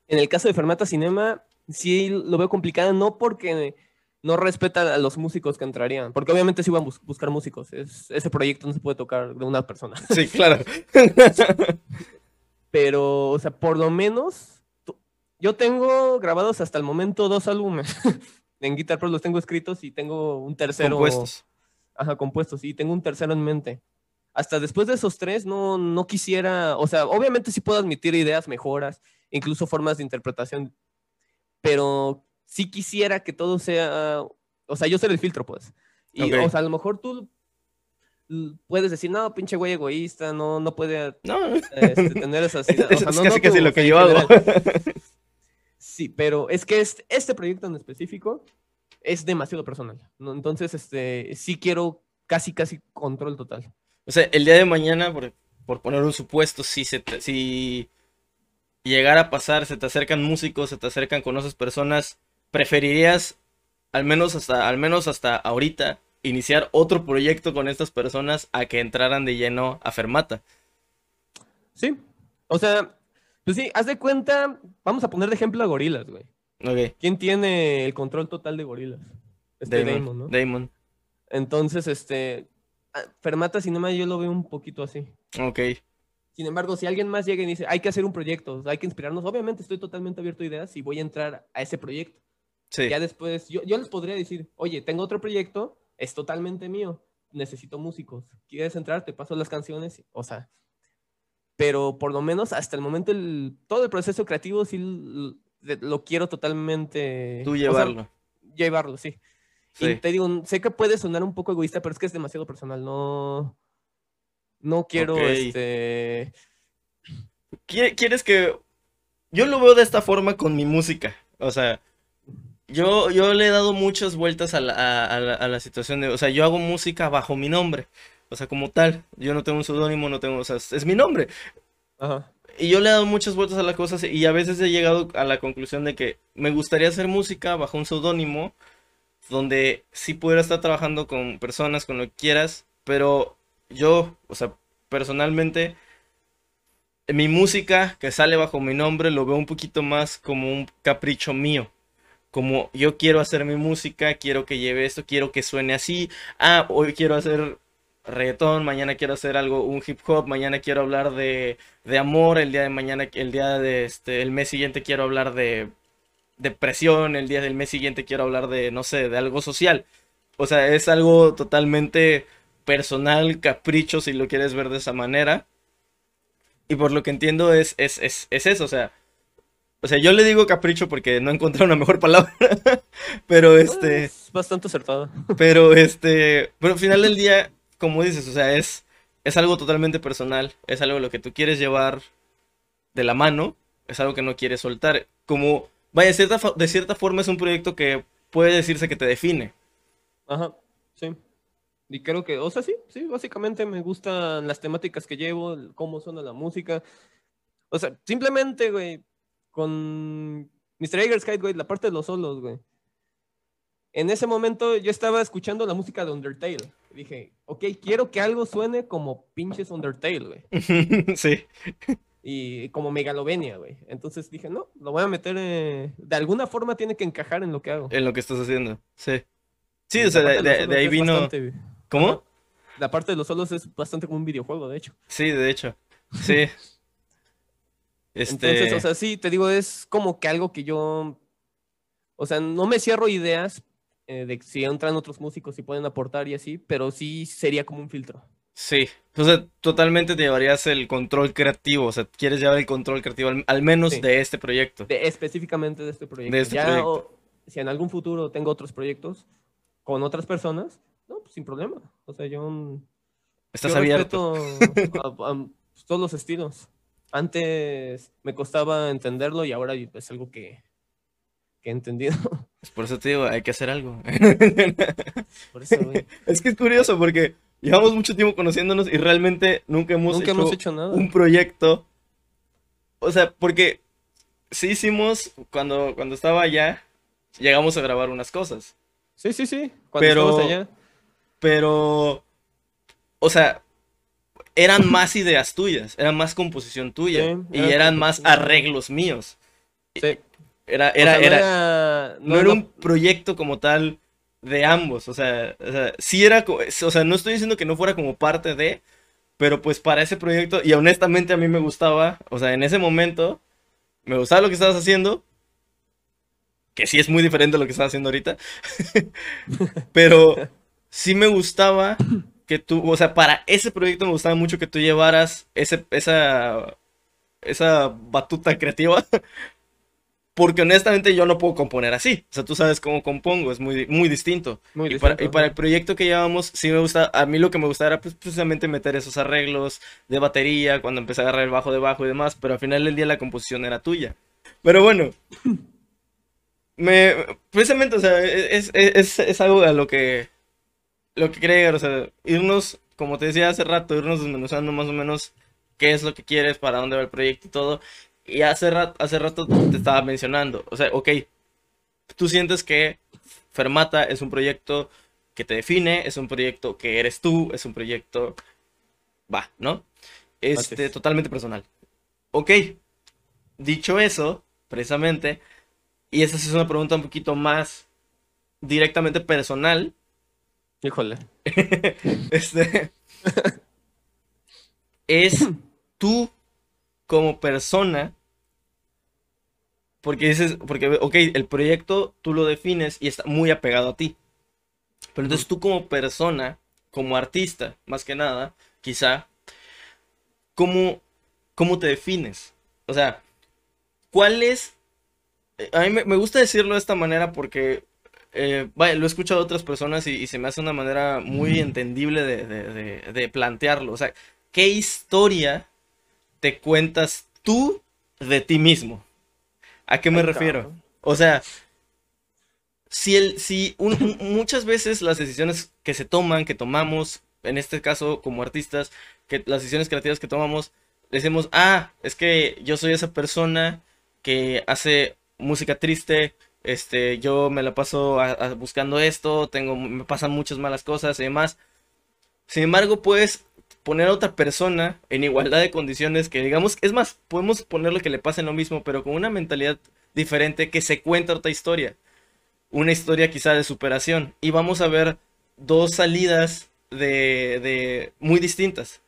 En el caso de Fermata Cinema, sí lo veo complicado, no porque no respeta a los músicos que entrarían, porque obviamente sí van a buscar músicos, ese proyecto no se puede tocar de una persona. (laughs) Sí, claro. (laughs) Pero, o sea, por lo menos, yo tengo grabados hasta el momento dos álbumes. (laughs) en Guitar Pro los tengo escritos y tengo un tercero. Compuestos. Ajá, compuestos, y tengo un tercero en mente. Hasta después de esos tres, no, no quisiera, o sea, obviamente sí puedo admitir ideas, mejoras, incluso formas de interpretación, pero sí quisiera que todo sea, o sea, yo ser el filtro, pues. Y, o sea, a lo mejor tú puedes decir, no, pinche güey egoísta, no, no puede este, tener esas (laughs) ideas. O sea, es casi, casi lo que yo hago. Sí, pero es que este, este proyecto en específico es demasiado personal. ¿no? Entonces, este, sí quiero casi, casi control total. O sea, el día de mañana, por, por poner un supuesto, si, se si llegara a pasar, se te acercan músicos, se te acercan con esas personas ¿preferirías, al menos hasta, al menos hasta ahorita, iniciar otro proyecto con estas personas a que entraran de lleno a Fermata? Sí. O sea, pues sí, haz de cuenta, vamos a poner de ejemplo a Gorilas, güey. ¿Quién tiene el control total de Gorilas? Este Damon, ¿no? Damon. Entonces, este, Fermata Cinema yo lo veo un poquito así. Ok. Sin embargo, si alguien más llega y dice, hay que hacer un proyecto, hay que inspirarnos, obviamente estoy totalmente abierto a ideas y voy a entrar a ese proyecto. Ya después, yo, yo les podría decir, oye, tengo otro proyecto, es totalmente mío, necesito músicos. ¿Quieres entrar? Te paso las canciones. O sea, pero por lo menos hasta el momento el, todo el proceso creativo sí lo, quiero totalmente... Tú llevarlo. llevarlo, sí. Y te digo, sé que puede sonar un poco egoísta, pero es que es demasiado personal. No, no quiero, este... ¿Quieres que... Yo lo veo de esta forma con mi música. O sea, yo, yo le he dado muchas vueltas a la, a, la, situación de, o sea, yo hago música bajo mi nombre, o sea, como tal, yo no tengo un seudónimo, no tengo, o sea, es, mi nombre. Ajá. Y yo le he dado muchas vueltas a las cosas y a veces he llegado a la conclusión de que me gustaría hacer música bajo un seudónimo donde sí pudiera estar trabajando con personas, con lo que quieras, pero yo, o sea, personalmente, mi música que sale bajo mi nombre lo veo un poquito más como un capricho mío como yo quiero hacer mi música, quiero que lleve esto, quiero que suene así, ah, hoy quiero hacer reggaetón, mañana quiero hacer algo, un hip hop, mañana quiero hablar de, de amor, el día de mañana, el día de este, el mes siguiente quiero hablar de depresión, el día del mes siguiente quiero hablar de, no sé, de algo social. O sea, es algo totalmente personal, capricho, si lo quieres ver de esa manera. Y por lo que entiendo es, es, es, es eso, o sea, o sea, yo le digo capricho porque no encontré una mejor (laughs) palabra. pero este. Es bastante acertado. pero este. Pero al final del día, como dices, o sea, es, es algo totalmente personal. Es algo lo que tú quieres llevar de la mano. Es algo que no quieres soltar. Como. Vaya, de cierta, forma es un proyecto que puede decirse que te define. Ajá, sí. Y creo que, o sea, sí, sí, básicamente me gustan las temáticas que llevo, cómo suena la música. O sea, simplemente, güey, con Mr. Eggers güey, la parte de los solos, güey. En ese momento yo estaba escuchando la música de Undertale. dije, ok, quiero que algo suene como pinches Undertale, güey. (laughs) sí. Y como Megalovenia, güey. Entonces dije, no, lo voy a meter. de alguna forma tiene que encajar en lo que hago. En lo que estás haciendo, sí. Sí, Y o sea, de, ahí vino... bastante- ¿Cómo? Ajá. La parte de los solos es bastante como un videojuego, de hecho. Sí, de hecho. Sí. (laughs) Este... Entonces, o sea, sí, te digo, es como que algo que yo, o sea, no me cierro ideas eh, de si entran otros músicos y pueden aportar y así, pero sí sería como un filtro. Sí, sea, totalmente te llevarías el control creativo, o sea, quieres llevar el control creativo al, al menos Sí. de este proyecto. De, específicamente de este proyecto. este ya, proyecto. o- si en algún futuro tengo otros proyectos con otras personas, no, pues sin problema. O sea, yo, mm, Estás yo abierto. a- a todos los estilos. Antes me costaba entenderlo y ahora es algo que, que he entendido. Por eso te digo, hay que hacer algo. (laughs) Por eso, güey. Es que es curioso porque llevamos mucho tiempo conociéndonos y realmente nunca hemos Nunca hecho hemos hecho nada. un proyecto. O sea, porque sí hicimos, cuando, cuando estaba allá, llegamos a grabar unas cosas. Sí, sí, sí. Cuando Pero- allá. Pero, o sea, eran más ideas tuyas, era más composición tuya Sí, y era eran más arreglos míos. Sí. Era, O era, sea, no era, era, no era un proyecto como tal de ambos, o sea, o sea, sí era, o sea, no estoy diciendo que no fuera como parte de, pero pues para ese proyecto, y honestamente a mí me gustaba, o sea, en ese momento, me gustaba lo que estabas haciendo, que sí es muy diferente a lo que estás haciendo ahorita, (laughs) pero sí me gustaba que tú, o sea, para ese proyecto me gustaba mucho que tú llevaras ese, esa, esa batuta creativa, porque honestamente yo no puedo componer así, o sea, tú sabes cómo compongo, es muy, muy distinto. Muy Y para, distinto, y para el proyecto que llevamos, sí me gusta, a mí lo que me gustaba era pues, precisamente meter esos arreglos de batería, cuando empecé a agarrar el bajo de bajo y demás, pero al final del día la composición era tuya. Pero bueno, (laughs) me, precisamente, o sea, es, es, es, es algo a lo que, lo que quería llegar, o sea, irnos, como te decía hace rato, irnos desmenuzando más o menos qué es lo que quieres, para dónde va el proyecto y todo. Y hace rato, hace rato te estaba mencionando, o sea, ok, tú sientes que Fermata es un proyecto que te define, es un proyecto que eres tú, es un proyecto, va, ¿no? Este, es. totalmente personal. Ok, dicho eso, precisamente, y esa es una pregunta un poquito más directamente personal, Híjole. (laughs) este, (laughs) es tú como persona, porque dices, porque, ok, el proyecto tú lo defines y está muy apegado a ti. Pero entonces tú como persona, como artista, más que nada, quizá, ¿cómo, cómo te defines? O sea, ¿cuál es? A mí me, me gusta decirlo de esta manera porque, eh, vaya, lo he escuchado de otras personas y, y se me hace una manera muy entendible de, de- de- de plantearlo. O sea, ¿qué historia te cuentas tú de ti mismo? ¿A qué me Ay, refiero? O sea, si, el, si un- muchas veces las decisiones que se toman, que tomamos, en este caso como artistas, que las decisiones creativas que tomamos, decimos, ah, es que yo soy esa persona que hace música triste, este, yo me la paso a- a- buscando esto, tengo, me pasan muchas malas cosas y demás. Sin embargo, puedes poner a otra persona en igualdad de condiciones que digamos, es más, podemos ponerle que le pase lo mismo, pero con una mentalidad diferente que se cuenta otra historia. Una historia quizá de superación. Y vamos a ver dos salidas de, de muy distintas.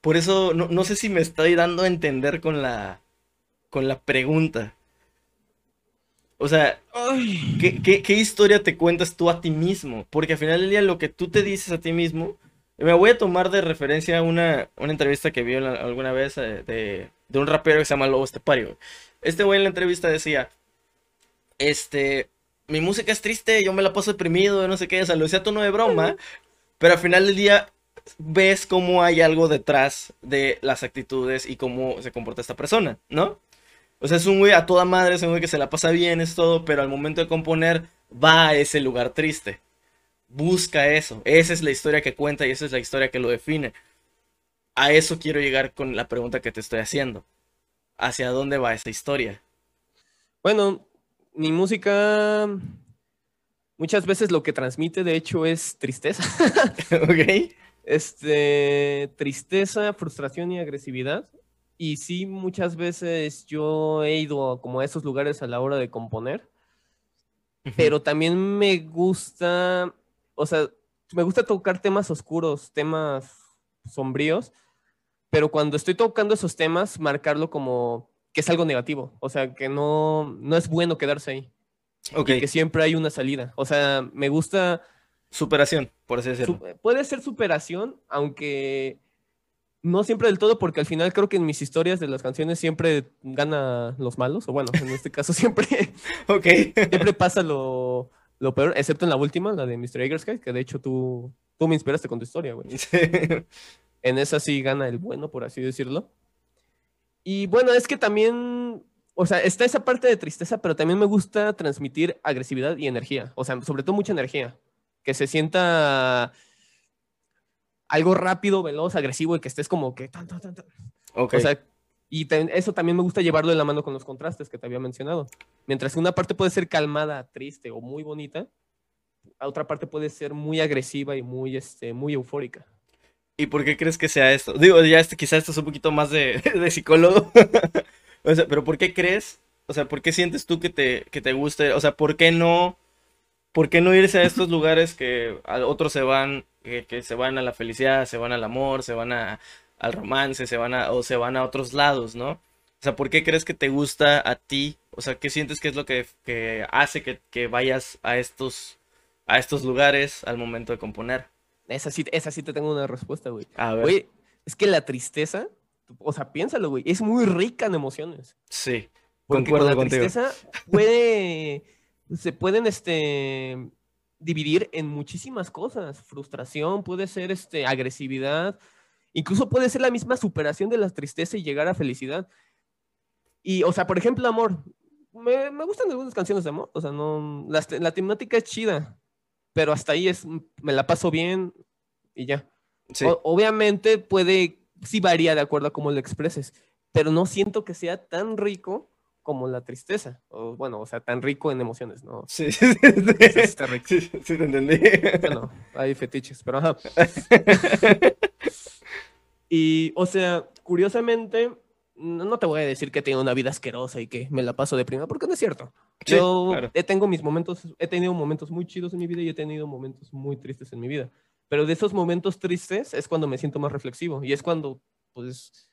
Por eso no, no sé si me estoy dando a entender con la, con la pregunta. O sea, Ay. ¿Qué, qué, qué historia te cuentas tú a ti mismo? Porque al final del día lo que tú te dices a ti mismo, me voy a tomar de referencia una, una entrevista que vi alguna vez eh, de, de un rapero que se llama Lobo Estepario. Este güey en la entrevista decía, este, mi música es triste, yo me la paso deprimido, no sé qué, o sea, lo decía a tono de broma, pero al final del día ves cómo hay algo detrás de las actitudes y cómo se comporta esta persona, ¿no? O sea, es un güey a toda madre, es un güey que se la pasa bien, es todo, pero al momento de componer va a ese lugar triste. Busca eso. Esa es la historia que cuenta y esa es la historia que lo define. A eso quiero llegar con la pregunta que te estoy haciendo. ¿Hacia dónde va esa historia? Bueno, mi música muchas veces lo que transmite, de hecho, es tristeza. (laughs) (laughs) ¿Ok? Este, tristeza, frustración y agresividad. Y sí, muchas veces yo he ido como a esos lugares a la hora de componer. pero también me gusta, o sea, me gusta tocar temas oscuros, temas sombríos, pero cuando estoy tocando esos temas, marcarlo como que es algo negativo, o sea, que no, no es bueno quedarse ahí. Okay. que siempre hay una salida. O sea, me gusta... Superación, por así decirlo. puede ser superación, aunque no siempre del todo, porque al final creo que en mis historias de las canciones siempre gana los malos, o bueno, en este caso (laughs) siempre, okay. siempre pasa lo, lo peor, excepto en la última, la de Mr. Eggersky, que de hecho tú, tú me inspiraste con tu historia, güey. (laughs) En esa sí gana el bueno, por así decirlo. Y bueno, es que también, o sea, está esa parte de tristeza, pero también me gusta transmitir agresividad y energía, o sea, sobre todo mucha energía, que se sienta algo rápido, veloz, agresivo y que estés como que tan, tan, tan, O sea, y eso también me gusta llevarlo de la mano con los contrastes que te había mencionado. Mientras que una parte puede ser calmada, triste o muy bonita, a otra parte puede ser muy agresiva y muy, este, muy eufórica. ¿Y por qué crees que sea esto? Digo, ya este, quizás esto es un poquito más de, (laughs) psicólogo. (laughs) pero ¿por qué crees? O sea, ¿por qué sientes tú que te, que te guste? O sea, ¿por qué no? ¿Por qué no irse a estos lugares que otros se van, que, se van a la felicidad, se van al amor, se van a, al romance, se van a, o se van a otros lados, ¿no? O sea, ¿por qué crees que te gusta a ti? O sea, ¿qué sientes que es lo que, que hace que, que, vayas a estos, a estos lugares al momento de componer? Esa sí, esa sí te tengo una respuesta, güey. A ver. Güey, es que la tristeza, o sea, piénsalo, güey, es muy rica en emociones. Sí, concuerdo la tristeza puede, se pueden, este, dividir en muchísimas cosas. Frustración, puede ser, este, agresividad, incluso puede ser la misma superación de la tristeza y llegar a felicidad. Y, o sea, por ejemplo, amor. Me, me gustan algunas canciones de amor, o sea, no, la, la temática es chida, pero hasta ahí es, me la paso bien y ya. obviamente puede, sí varía de acuerdo a cómo lo expreses, pero no siento que sea tan rico como la tristeza. O, bueno, o sea, tan rico en emociones, ¿no? Sí, sí, sí. (laughs) Está rico. Sí, sí, te entendí. Bueno, hay fetiches, pero ajá. (laughs) y, o sea, curiosamente, no, te voy a decir que tengo una vida asquerosa y que me la paso de prima, porque no es cierto. Yo he, tengo mis momentos, he tenido momentos muy chidos en mi vida y he tenido momentos muy tristes en mi vida. Pero de esos momentos tristes es cuando me siento más reflexivo y es cuando, pues,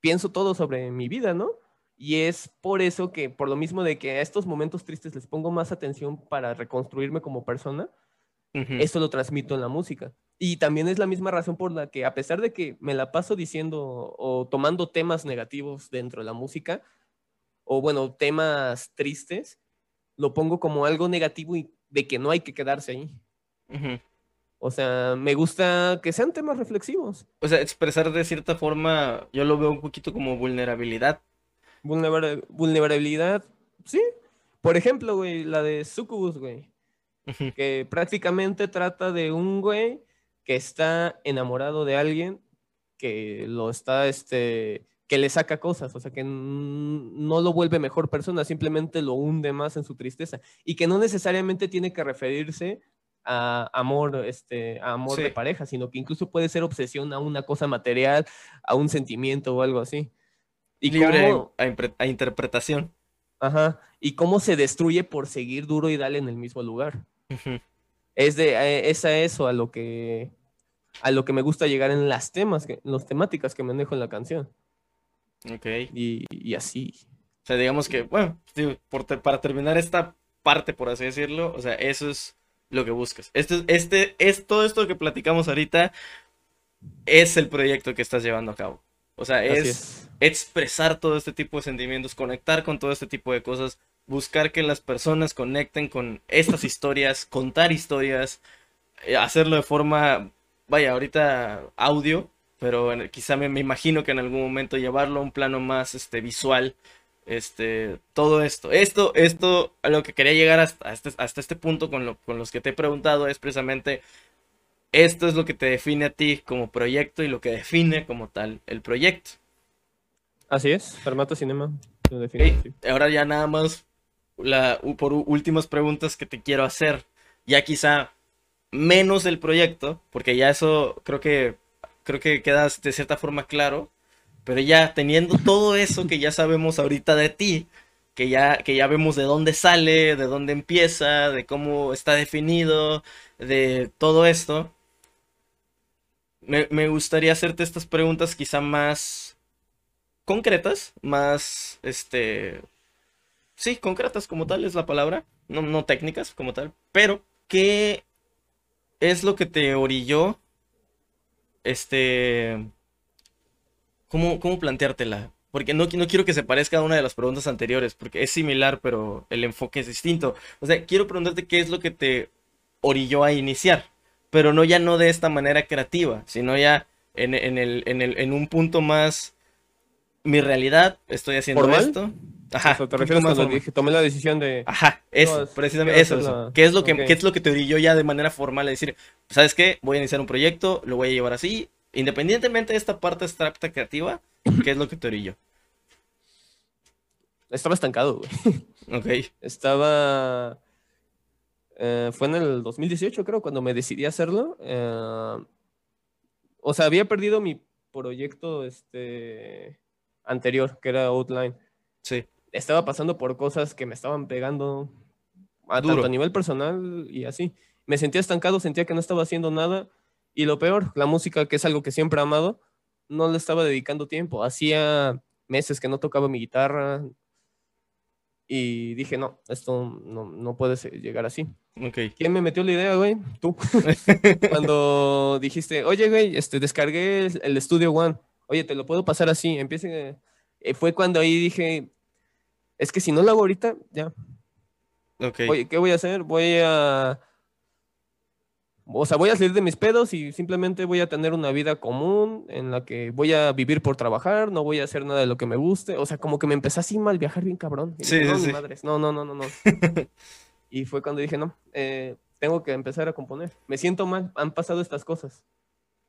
pienso todo sobre mi vida, ¿no? Y es por eso que, por lo mismo de que a estos momentos tristes les pongo más atención para reconstruirme como persona, eso lo transmito en la música. Y también es la misma razón por la que, a pesar de que me la paso diciendo o tomando temas negativos dentro de la música, o bueno, temas tristes, lo pongo como algo negativo y de que no hay que quedarse ahí. O sea, me gusta que sean temas reflexivos. O sea, expresar de cierta forma, yo lo veo un poquito como vulnerabilidad. vulnerabilidad, sí. Por ejemplo, güey, la de Sucubus, güey. que prácticamente trata de un güey que está enamorado de alguien que lo está, este, que le saca cosas, o sea, que no lo vuelve mejor persona, simplemente lo hunde más en su tristeza y que no necesariamente tiene que referirse a amor, este, a amor de pareja, sino que incluso puede ser obsesión a una cosa material, a un sentimiento o algo así. Y Libre a, interpretación. Ajá. Y cómo se destruye por seguir duro y dale en el mismo lugar. Es de eh, es a eso a lo que a lo que me gusta llegar en las temas, en las temáticas que manejo en la canción. Ok. Y, así. O sea, digamos que, bueno, para terminar esta parte, por así decirlo, o sea, eso es lo que buscas. Este, este, es todo esto que platicamos ahorita es el proyecto que estás llevando a cabo. O sea, es, expresar todo este tipo de sentimientos, conectar con todo este tipo de cosas buscar que las personas conecten con estas historias, contar historias, eh, hacerlo de forma, vaya, ahorita audio, pero quizá me, imagino que en algún momento llevarlo a un plano más este, visual. Este, todo esto, esto, esto, a lo que quería llegar hasta, este, hasta este punto con, lo, con los que te he preguntado es precisamente esto es lo que te define a ti como proyecto y lo que define como tal el proyecto. Así es, Fermato Cinema. ahora ya nada más la, por últimas preguntas que te quiero hacer. Ya quizá menos del proyecto, porque ya eso creo que, creo que queda de cierta forma claro. Pero ya teniendo todo eso que ya sabemos ahorita de ti, que ya, que ya vemos de dónde sale, de dónde empieza, de cómo está definido, de todo esto, me, me gustaría hacerte estas preguntas quizá más concretas, más, este, sí, concretas como tal es la palabra, no, no técnicas como tal, pero ¿qué es lo que te orilló, este, cómo, cómo planteártela? Porque no, no quiero que se parezca a una de las preguntas anteriores, porque es similar, pero el enfoque es distinto. O sea, quiero preguntarte qué es lo que te orilló a iniciar, pero no ya no de esta manera creativa, sino ya en, en, el, en, el, en un punto más mi realidad, estoy haciendo ¿Formal? esto. Ajá. O sea, te refieres cuando dije, tomé la decisión de... Ajá, eso, No, precisamente eso. ¿Qué es lo que, qué es lo que te orilló ya de manera formal a decir, ¿sabes qué? Voy a iniciar un proyecto, lo voy a llevar así, independientemente de esta parte abstracta creativa, (clears throat) ¿qué es lo que te orilló? Estaba estancado, güey. Ok, Estaba... eh, fue en el 2018, creo, cuando me decidí a hacerlo. eh, o sea, había perdido mi proyecto este, anterior, que era Outline. sí, Estaba pasando por cosas que me estaban pegando, a, Duro. tanto a nivel personal y así. Me sentía estancado, sentía que no estaba haciendo nada. Y lo peor, la música, que es algo que siempre he amado, no le estaba dedicando tiempo. Hacía meses que no tocaba mi guitarra. Y dije, no, esto no, no puede llegar así. ok. ¿Quién me metió la idea, güey? Tú. (laughs) Cuando dijiste, oye, güey, este, descargué el, el Studio One. Oye, te lo puedo pasar así. Empiece. eh, fue cuando ahí dije, es que si no lo hago ahorita, ya. Ok, Oye, ¿qué voy a hacer? Voy a. O sea, voy a salir de mis pedos y simplemente voy a tener una vida común en la que voy a vivir por trabajar, no voy a hacer nada de lo que me guste. O sea, como que me empecé así mal viajar bien cabrón. Y Sí, dije, no, sí, ni sí. madres, no, no, no, no, no. (laughs) y fue cuando dije, no, eh, tengo que empezar a componer. Me siento mal, han pasado estas cosas.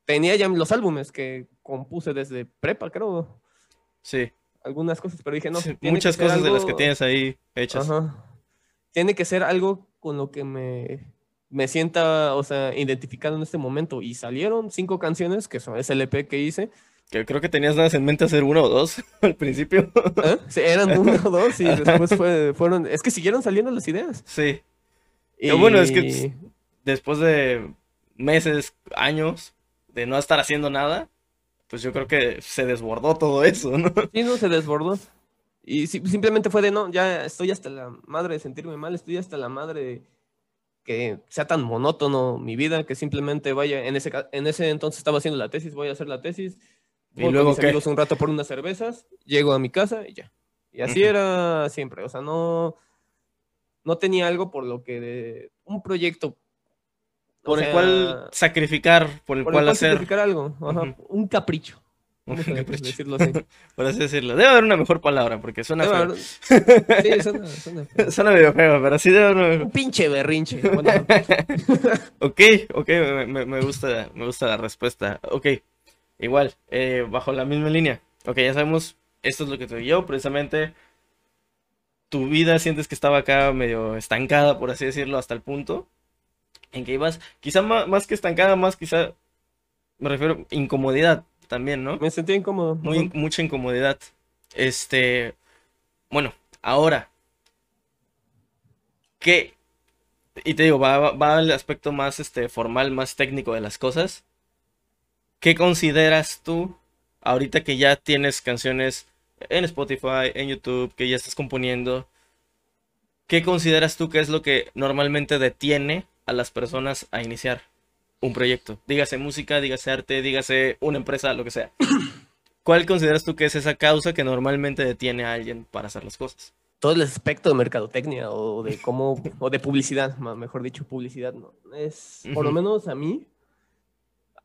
Tenía ya los álbumes que compuse desde prepa, creo, sí. Algunas cosas, pero dije, no. Sí, tiene que Muchas cosas de las que tienes ahí hechas. Ajá. Tiene que ser algo con lo que me, me sienta, o sea, identificado en este momento. Y salieron cinco canciones, que son, es el EP que hice. Que creo que tenías nada en mente hacer uno o dos (laughs) al principio. ¿eh? Sí, eran uno o dos y (laughs) después fue, fueron... Es que siguieron saliendo las ideas. sí. Y bueno es que pues, después de meses, años de no estar haciendo nada, pues yo creo que se desbordó todo eso, ¿no? (laughs) Sí, no, se desbordó. Y si- simplemente fue de, no, ya estoy hasta la madre de sentirme mal, estoy hasta la madre de que sea tan monótono mi vida, que simplemente vaya, en ese, en ese entonces estaba haciendo la tesis, voy a hacer la tesis, ¿Y luego con mis qué? amigos un rato por unas cervezas, llego a mi casa y ya. Y así era siempre, o sea, no, no tenía algo por lo que, de- un proyecto. O Por el sea, cual sacrificar, por el por el cual cual hacer, sacrificar algo, ajá, un capricho. Un capricho. decirlo así. (laughs) por así decirlo. Debe haber una mejor palabra, porque suena Debe feo. haber- Sí, suena- suena (laughs) feo. Suena medio feo, pero sí debe haber una Un pinche berrinche. (laughs) Bueno, Ok, ok, me, gusta, me gusta la respuesta. Ok, igual, eh, bajo la misma línea. Ok, ya sabemos, esto es lo que te dio, precisamente. Tu vida sientes que estaba acá medio estancada, por así decirlo, hasta el punto en que ibas, quizá ma- más, que estancada, más quizá, me refiero, incomodidad también, ¿no? me sentí incómodo. Muy, mucha incomodidad. Este, bueno, ahora, ¿qué? Y te digo, va, va- va al aspecto más este, formal, más técnico de las cosas. ¿Qué consideras tú, ahorita que ya tienes canciones en Spotify, en YouTube, que ya estás componiendo? ¿Qué consideras tú que es lo que normalmente detiene a las personas a iniciar un proyecto? Dígase música, dígase arte, dígase una empresa, lo que sea. (clears throat) ¿Cuál consideras tú que es esa causa que normalmente detiene a alguien para hacer las cosas? Todo el aspecto de mercadotecnia o de cómo, o de publicidad, mejor dicho, publicidad, ¿no? Es, por lo menos a mí,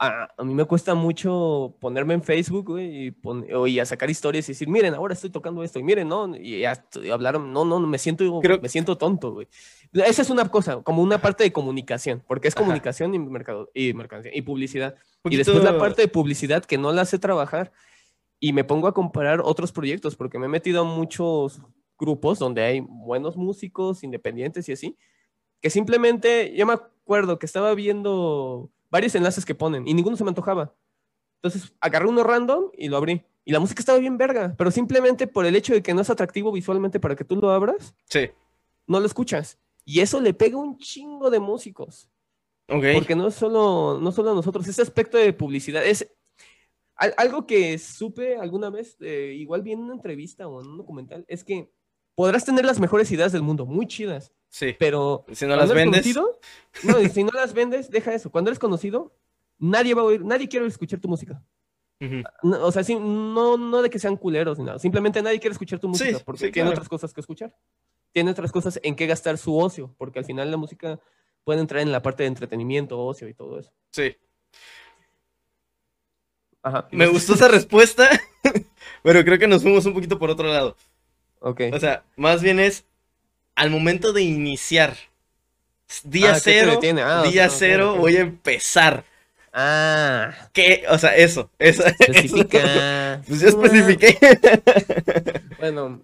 a, a mí me cuesta mucho ponerme en Facebook, güey, y, pon- y a sacar historias y decir, miren, ahora estoy tocando esto, y miren, ¿no? Y, y hablar, no, no, me siento, Creo- me siento tonto, güey. Esa es una cosa, como una parte de comunicación, porque es Ajá. comunicación y, mercado, y, mercancía, y publicidad. Y después Poquito- la parte de publicidad que no la sé trabajar y me pongo a comparar otros proyectos porque me he metido a muchos grupos donde hay buenos músicos independientes y así, que simplemente, yo me acuerdo que estaba viendo varios enlaces que ponen y ninguno se me antojaba. Entonces agarré uno random y lo abrí. Y la música estaba bien verga, pero simplemente por el hecho de que no es atractivo visualmente para que tú lo abras, Sí. no lo escuchas. Y eso le pega un chingo de músicos. Ok. Porque no es solo, no solo a nosotros, ese aspecto de publicidad es al- algo que supe alguna vez, eh, igual vi en una entrevista o en un documental, es que podrás tener las mejores ideas del mundo, muy chidas, Sí. pero Si no las eres vendes. conocido, no, y si no las vendes, deja eso. Cuando eres conocido, nadie va a oír, nadie quiere escuchar tu música. No, o sea, sí, no, no de que sean culeros ni nada, simplemente nadie quiere escuchar tu música Sí, porque sí, tiene claro. otras cosas que escuchar. Tiene otras cosas en que gastar su ocio, porque al final la música puede entrar en la parte de entretenimiento, ocio y todo eso. Sí. Ajá. Me gustó esa respuesta, (laughs) pero creo que nos fuimos un poquito por otro lado. Ok. O sea, más bien es al momento de iniciar. Día Ah, ¿qué te cero? Ah, día cero, voy a empezar. Ah, ¿Qué? O sea, eso, eso. especifica. (laughs) Pues yo especifiqué. (laughs) Bueno,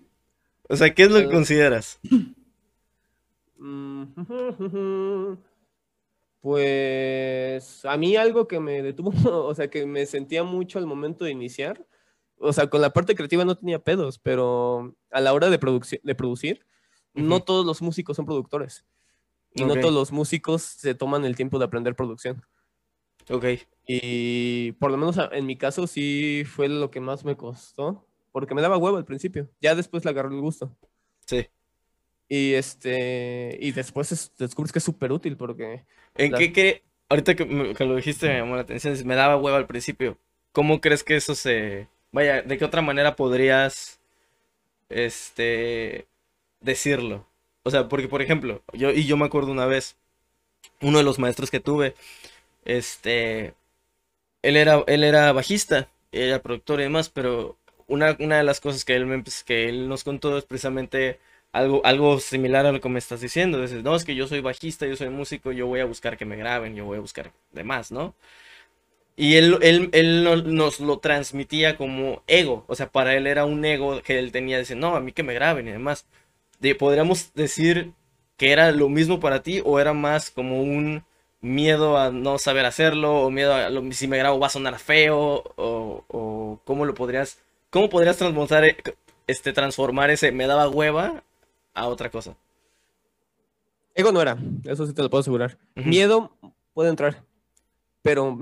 O sea, ¿qué es lo que Eh, consideras? (laughs) pues a mí algo que me detuvo, o sea, que me sentía mucho al momento de iniciar, o sea, con la parte creativa no tenía pedos, pero a la hora de, de producir, no todos los músicos son productores. Y no todos los músicos se toman el tiempo de aprender producción. Ok. Y por lo menos en mi caso sí fue lo que más me costó, porque me daba huevo al principio. Ya después le agarré el gusto. Sí. Y este y después es- descubres que es súper útil porque ¿En La- qué cre- Ahorita que, me- que lo dijiste me llamó la atención, me daba hueva al principio. ¿Cómo crees que eso se... Vaya, ¿de qué otra manera podrías... Este... Decirlo? O sea, porque por ejemplo, yo y yo me acuerdo una vez, uno de los maestros que tuve, este... Él era, él era bajista, era productor y demás, pero una, una de las cosas que él, me, empe- que él nos contó es precisamente algo, algo similar a lo que me estás diciendo. Dices, no, es que yo soy bajista, yo soy músico, yo voy a buscar que me graben, yo voy a buscar demás, ¿no? Y él, él, él no- nos lo transmitía como ego, o sea, para él era un ego que él tenía, decir, no, a mí que me graben y demás. De- ¿Podríamos decir que era lo mismo para ti o era más como un miedo a no saber hacerlo o miedo a lo- si me grabo va a sonar feo o, o cómo lo podrías, cómo podrías transmutar, eh, este, transformar ese me daba hueva a otra cosa? ego no era, eso sí te lo puedo asegurar. Miedo puede entrar, pero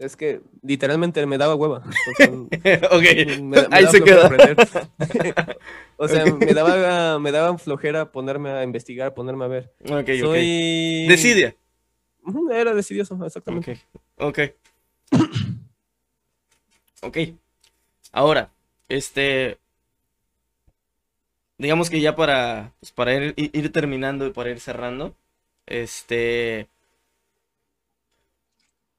es que literalmente me daba hueva. O sea, (laughs) ok, me- me ahí se queda. (laughs) o sea, me daba me daba flojera ponerme a investigar, ponerme a ver. Ok, ok. Soy Decidia. Ujú, Era decidioso, exactamente. Ok. Ok. (clears throat) Ok. Ahora, este. Digamos que ya para, pues, para ir- ir terminando y para ir cerrando. Este.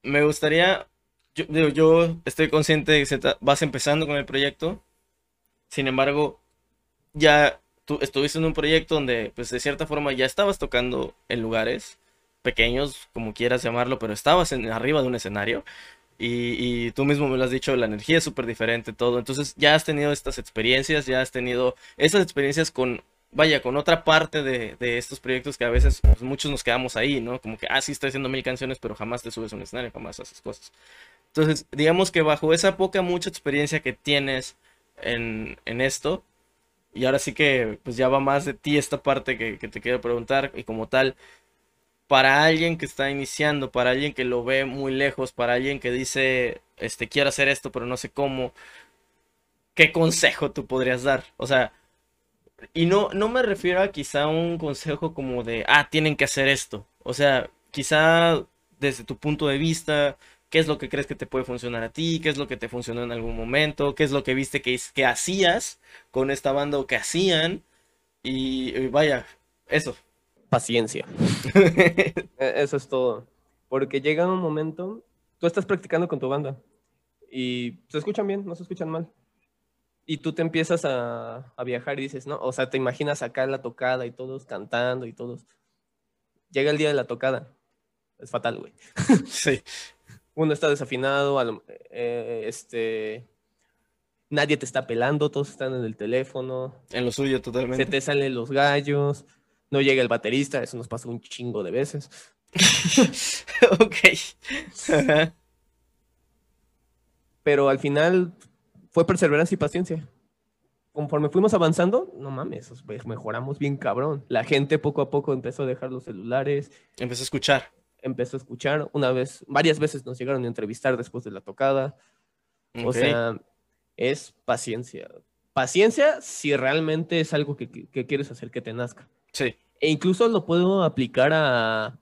Me gustaría. Yo, yo estoy consciente de que vas empezando con el proyecto. Sin embargo, ya tú estuviste en un proyecto donde, pues de cierta forma, ya estabas tocando en lugares pequeños, como quieras llamarlo, pero estabas en, arriba de un escenario. Y, y tú mismo me lo has dicho, la energía es súper diferente, todo. Entonces ya has tenido estas experiencias, ya has tenido esas experiencias con, vaya, con otra parte de, estos proyectos que a veces pues, muchos nos quedamos ahí, ¿no? Como que, ah, sí, estoy haciendo mil canciones, pero jamás te subes a un escenario, jamás haces cosas. Entonces, digamos que bajo esa poca, mucha experiencia que tienes en, esto, y ahora sí que pues ya va más de ti esta parte que te quiero preguntar, y como tal, para alguien que está iniciando, para alguien que lo ve muy lejos, para alguien que dice, este, quiero hacer esto, pero no sé cómo, ¿qué consejo tú podrías dar? O sea, y no, no me refiero a quizá un consejo como de, ah, tienen que hacer esto. O sea, quizá desde tu punto de vista, ¿qué es lo que crees que te puede funcionar a ti? ¿Qué es lo que te funcionó en algún momento? ¿Qué es lo que viste que, que hacías con esta banda o que hacían? Y, y vaya, eso. Paciencia. (laughs) E- Eso es todo. Porque llega un momento, tú estás practicando con tu banda y se escuchan bien, no se escuchan mal. Y tú te empiezas a, a viajar y dices, ¿no? O sea, te imaginas acá la tocada y todos cantando y todos. Llega el día de la tocada. Es fatal, güey. (laughs) Sí. Uno está desafinado, a lo- eh, este, nadie te está pelando, todos están en el teléfono, En lo suyo se totalmente. te salen los gallos, no llega el baterista, eso nos pasa un chingo de veces. (laughs) Ok. Pero al final fue perseverancia y paciencia. Conforme fuimos avanzando, no mames, mejoramos bien cabrón. La gente poco a poco empezó a dejar los celulares. Empezó a escuchar. Empezó a escuchar. Una vez, varias veces nos llegaron a entrevistar después de la tocada. O sea, es paciencia. Paciencia si realmente es algo que, que- que quieres hacer que te nazca. Sí. E incluso lo puedo aplicar a,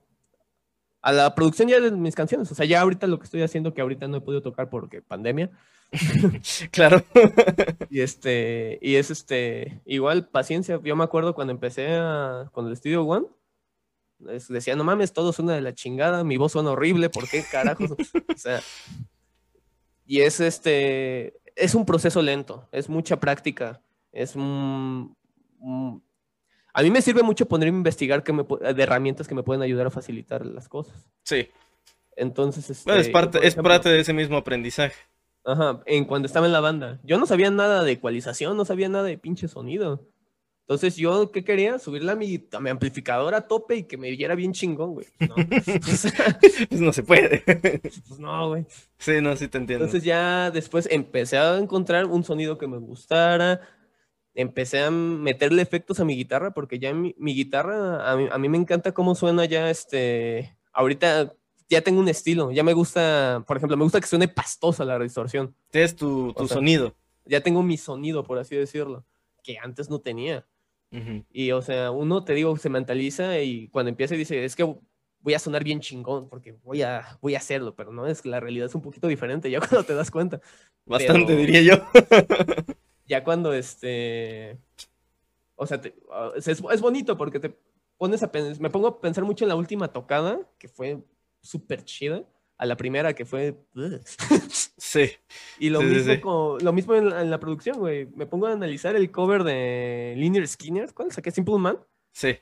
a la producción ya de mis canciones. O sea, ya ahorita lo que estoy haciendo, que ahorita no he podido tocar porque pandemia. (laughs) Claro. Y este, y es este, igual paciencia. Yo me acuerdo cuando empecé a- con el Studio One, es- decía, no mames, todo suena de la chingada, mi voz suena horrible, ¿por qué carajos? o sea, y es este, es un proceso lento, es mucha práctica, es un, un- a mí me sirve mucho ponerme a investigar que me, de herramientas que me pueden ayudar a facilitar las cosas. Sí. Entonces, este, Bueno, es parte, es parte de ese mismo aprendizaje. Ajá, en cuando estaba en la banda. Yo no sabía nada de ecualización, no sabía nada de pinche sonido. Entonces, yo, ¿qué quería? Subirle a mi, a mi amplificador a tope y que me viera bien chingón, güey. No, (laughs) Pues no se puede. (laughs) pues no, güey. sí, no, sí te entiendo. Entonces ya después empecé a encontrar un sonido que me gustara. Empecé a meterle efectos a mi guitarra porque ya mi, mi guitarra, a mí, a mí me encanta cómo suena ya este... Ahorita ya tengo un estilo, ya me gusta, por ejemplo, me gusta que suene pastosa la distorsión. Tienes tu, tu O sea, sonido. ya tengo mi sonido, por así decirlo, que antes no tenía. Y, o sea, uno, te digo, se mentaliza y cuando empieza dice, es que voy a sonar bien chingón porque voy a, voy a hacerlo, pero no, es que la realidad es un poquito diferente ya (laughs) cuando te das cuenta. Bastante, Pero- diría yo. (laughs) Ya cuando, este, o sea, te- ah, es, es bonito porque te pones a pensar, me pongo a pensar mucho en la última tocada, que fue súper chida, a la primera que fue... (laughs) Sí. Y lo Sí, mismo, sí. con- lo mismo en, la- en la producción, güey. Me pongo a analizar el cover de Linear Skinner, ¿cuál? Saqué Simple Man, Sí.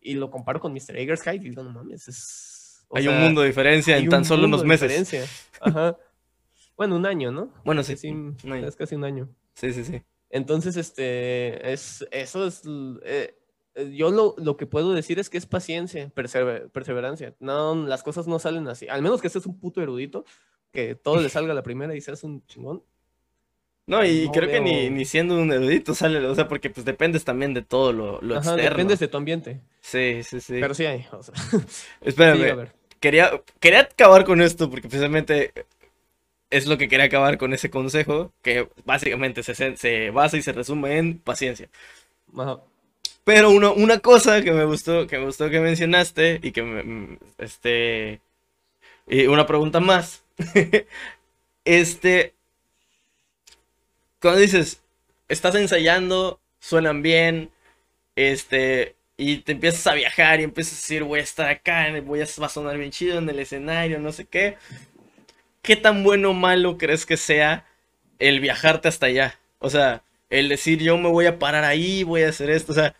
y lo comparo con Mr. Eggers Hyde y digo, no mames, es... Hay sea, un mundo de diferencia en tan un solo mundo unos de meses. diferencia. Ajá. Bueno, un año, ¿no? Bueno, sí. sí, un año. es casi un año. Sí, sí, sí. Entonces, este, es, eso es, eh, yo lo, lo que puedo decir es que es paciencia, persever- perseverancia. No, las cosas no salen así. Al menos que seas un puto erudito, que todo le salga a la primera y seas un chingón. No, y No creo que ni, ni siendo un erudito sale, o sea, porque pues dependes también de todo lo, lo Ajá, externo. dependes de tu ambiente. Sí, sí, sí. Pero sí hay, o sea, (laughs) Espérame, sí, a ver. quería, quería acabar con esto porque precisamente es lo que quería acabar con ese consejo, que básicamente se, se- se basa y se resume en paciencia. Ajá. Pero uno, una cosa que me gustó, que me gustó que mencionaste y que me, mm, este, y una pregunta más. (laughs) Este, cuando dices, estás ensayando, suenan bien, este, y te empiezas a viajar y empiezas a decir, voy a estar acá, voy a, va a sonar bien chido en el escenario, no sé qué. ¿Qué tan bueno o malo crees que sea el viajarte hasta allá? O sea, el decir, yo me voy a parar ahí, voy a hacer esto, o sea,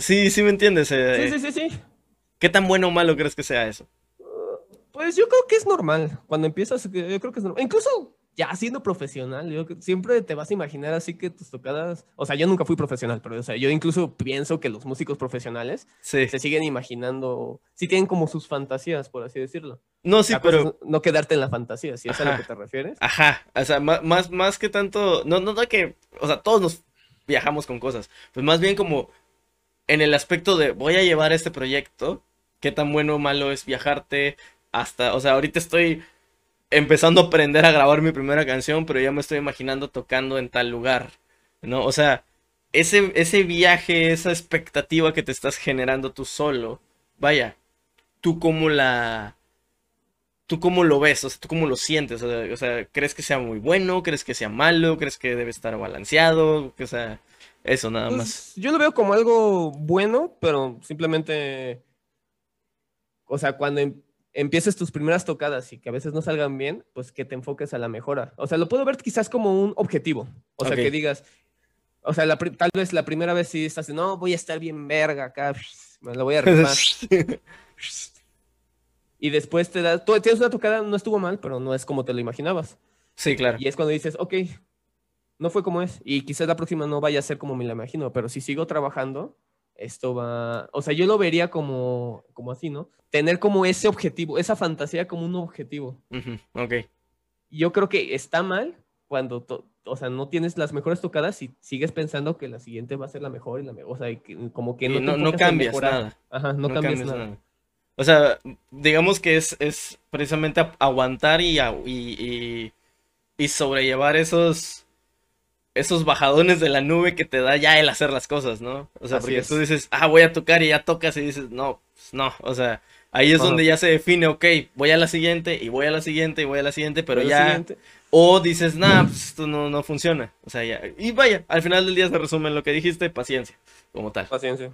sí, sí, me entiendes. eh, Sí, sí, sí, sí. ¿Qué tan bueno o malo crees que sea eso? Pues yo creo que es normal. Cuando empiezas, eh, yo creo que es normal. Incluso ya siendo profesional, yo siempre te vas a imaginar así que tus tocadas. O sea, yo nunca fui profesional, pero o sea, yo incluso pienso que los músicos profesionales Sí. se siguen imaginando. Sí tienen como sus fantasías, por así decirlo. No, sí, La pero... no quedarte en la fantasía, si es a lo que te refieres. Ajá, o sea, más, más que tanto, no, no, no que, o sea, todos nos viajamos con cosas, pues más bien como en el aspecto de voy a llevar este proyecto, qué tan bueno o malo es viajarte hasta, o sea, ahorita estoy empezando a aprender a grabar mi primera canción, pero ya me estoy imaginando tocando en tal lugar, ¿no? O sea, ese, ese viaje, esa expectativa que te estás generando tú solo, vaya, tú cómo la... ¿Tú cómo lo ves? O sea, ¿tú cómo lo sientes? O sea, ¿crees que sea muy bueno? ¿Crees que sea malo? ¿Crees que debe estar balanceado? O sea, eso nada más. Pues, yo lo veo como algo bueno, pero simplemente. O sea, cuando em- empieces tus primeras tocadas y que a veces no salgan bien, pues que te enfoques a la mejora. O sea, lo puedo ver quizás como un objetivo. O sea, que digas. O sea, la tal vez la primera vez sí estás, no, voy a estar bien verga acá, (laughs) me lo voy a (laughs) rifar. Y después te das, tú tienes una tocada, no estuvo mal, pero no es como te lo imaginabas. sí, claro. Y es cuando dices, ok, no fue como es. Y quizás la próxima no vaya a ser como me la imagino, pero si sigo trabajando, esto va, o sea, yo lo vería como, como así, ¿no? Tener como ese objetivo, esa fantasía como un objetivo. Ujú, Ok. Yo creo que está mal cuando, o sea, no tienes las mejores tocadas y sigues pensando que la siguiente va a ser la mejor y la mejor, o sea, y que- como que no, te no, no cambias nada. Ajá, no, cambias, nada. O sea, digamos que es, es precisamente aguantar y, y, y, y sobrellevar esos, esos bajadones de la nube que te da ya el hacer las cosas, ¿no? O sea, Así porque es. tú dices, ah, voy a tocar y ya tocas y dices, no, pues no, o sea, ahí es Ajá. donde ya se define, ok, voy a la siguiente y voy a la siguiente y voy a la siguiente, pero ya... siguiente, O dices, nah, pues esto no, no funciona. O sea, ya. Y vaya, al final del día se resume en lo que dijiste, paciencia, como tal. paciencia.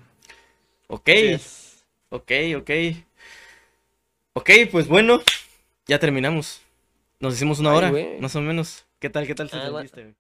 Ok, ok, ok. Ok, pues bueno, ya terminamos. Nos hicimos una Ay, hora, más o menos. ¿Qué tal, qué tal Ah, sentiste?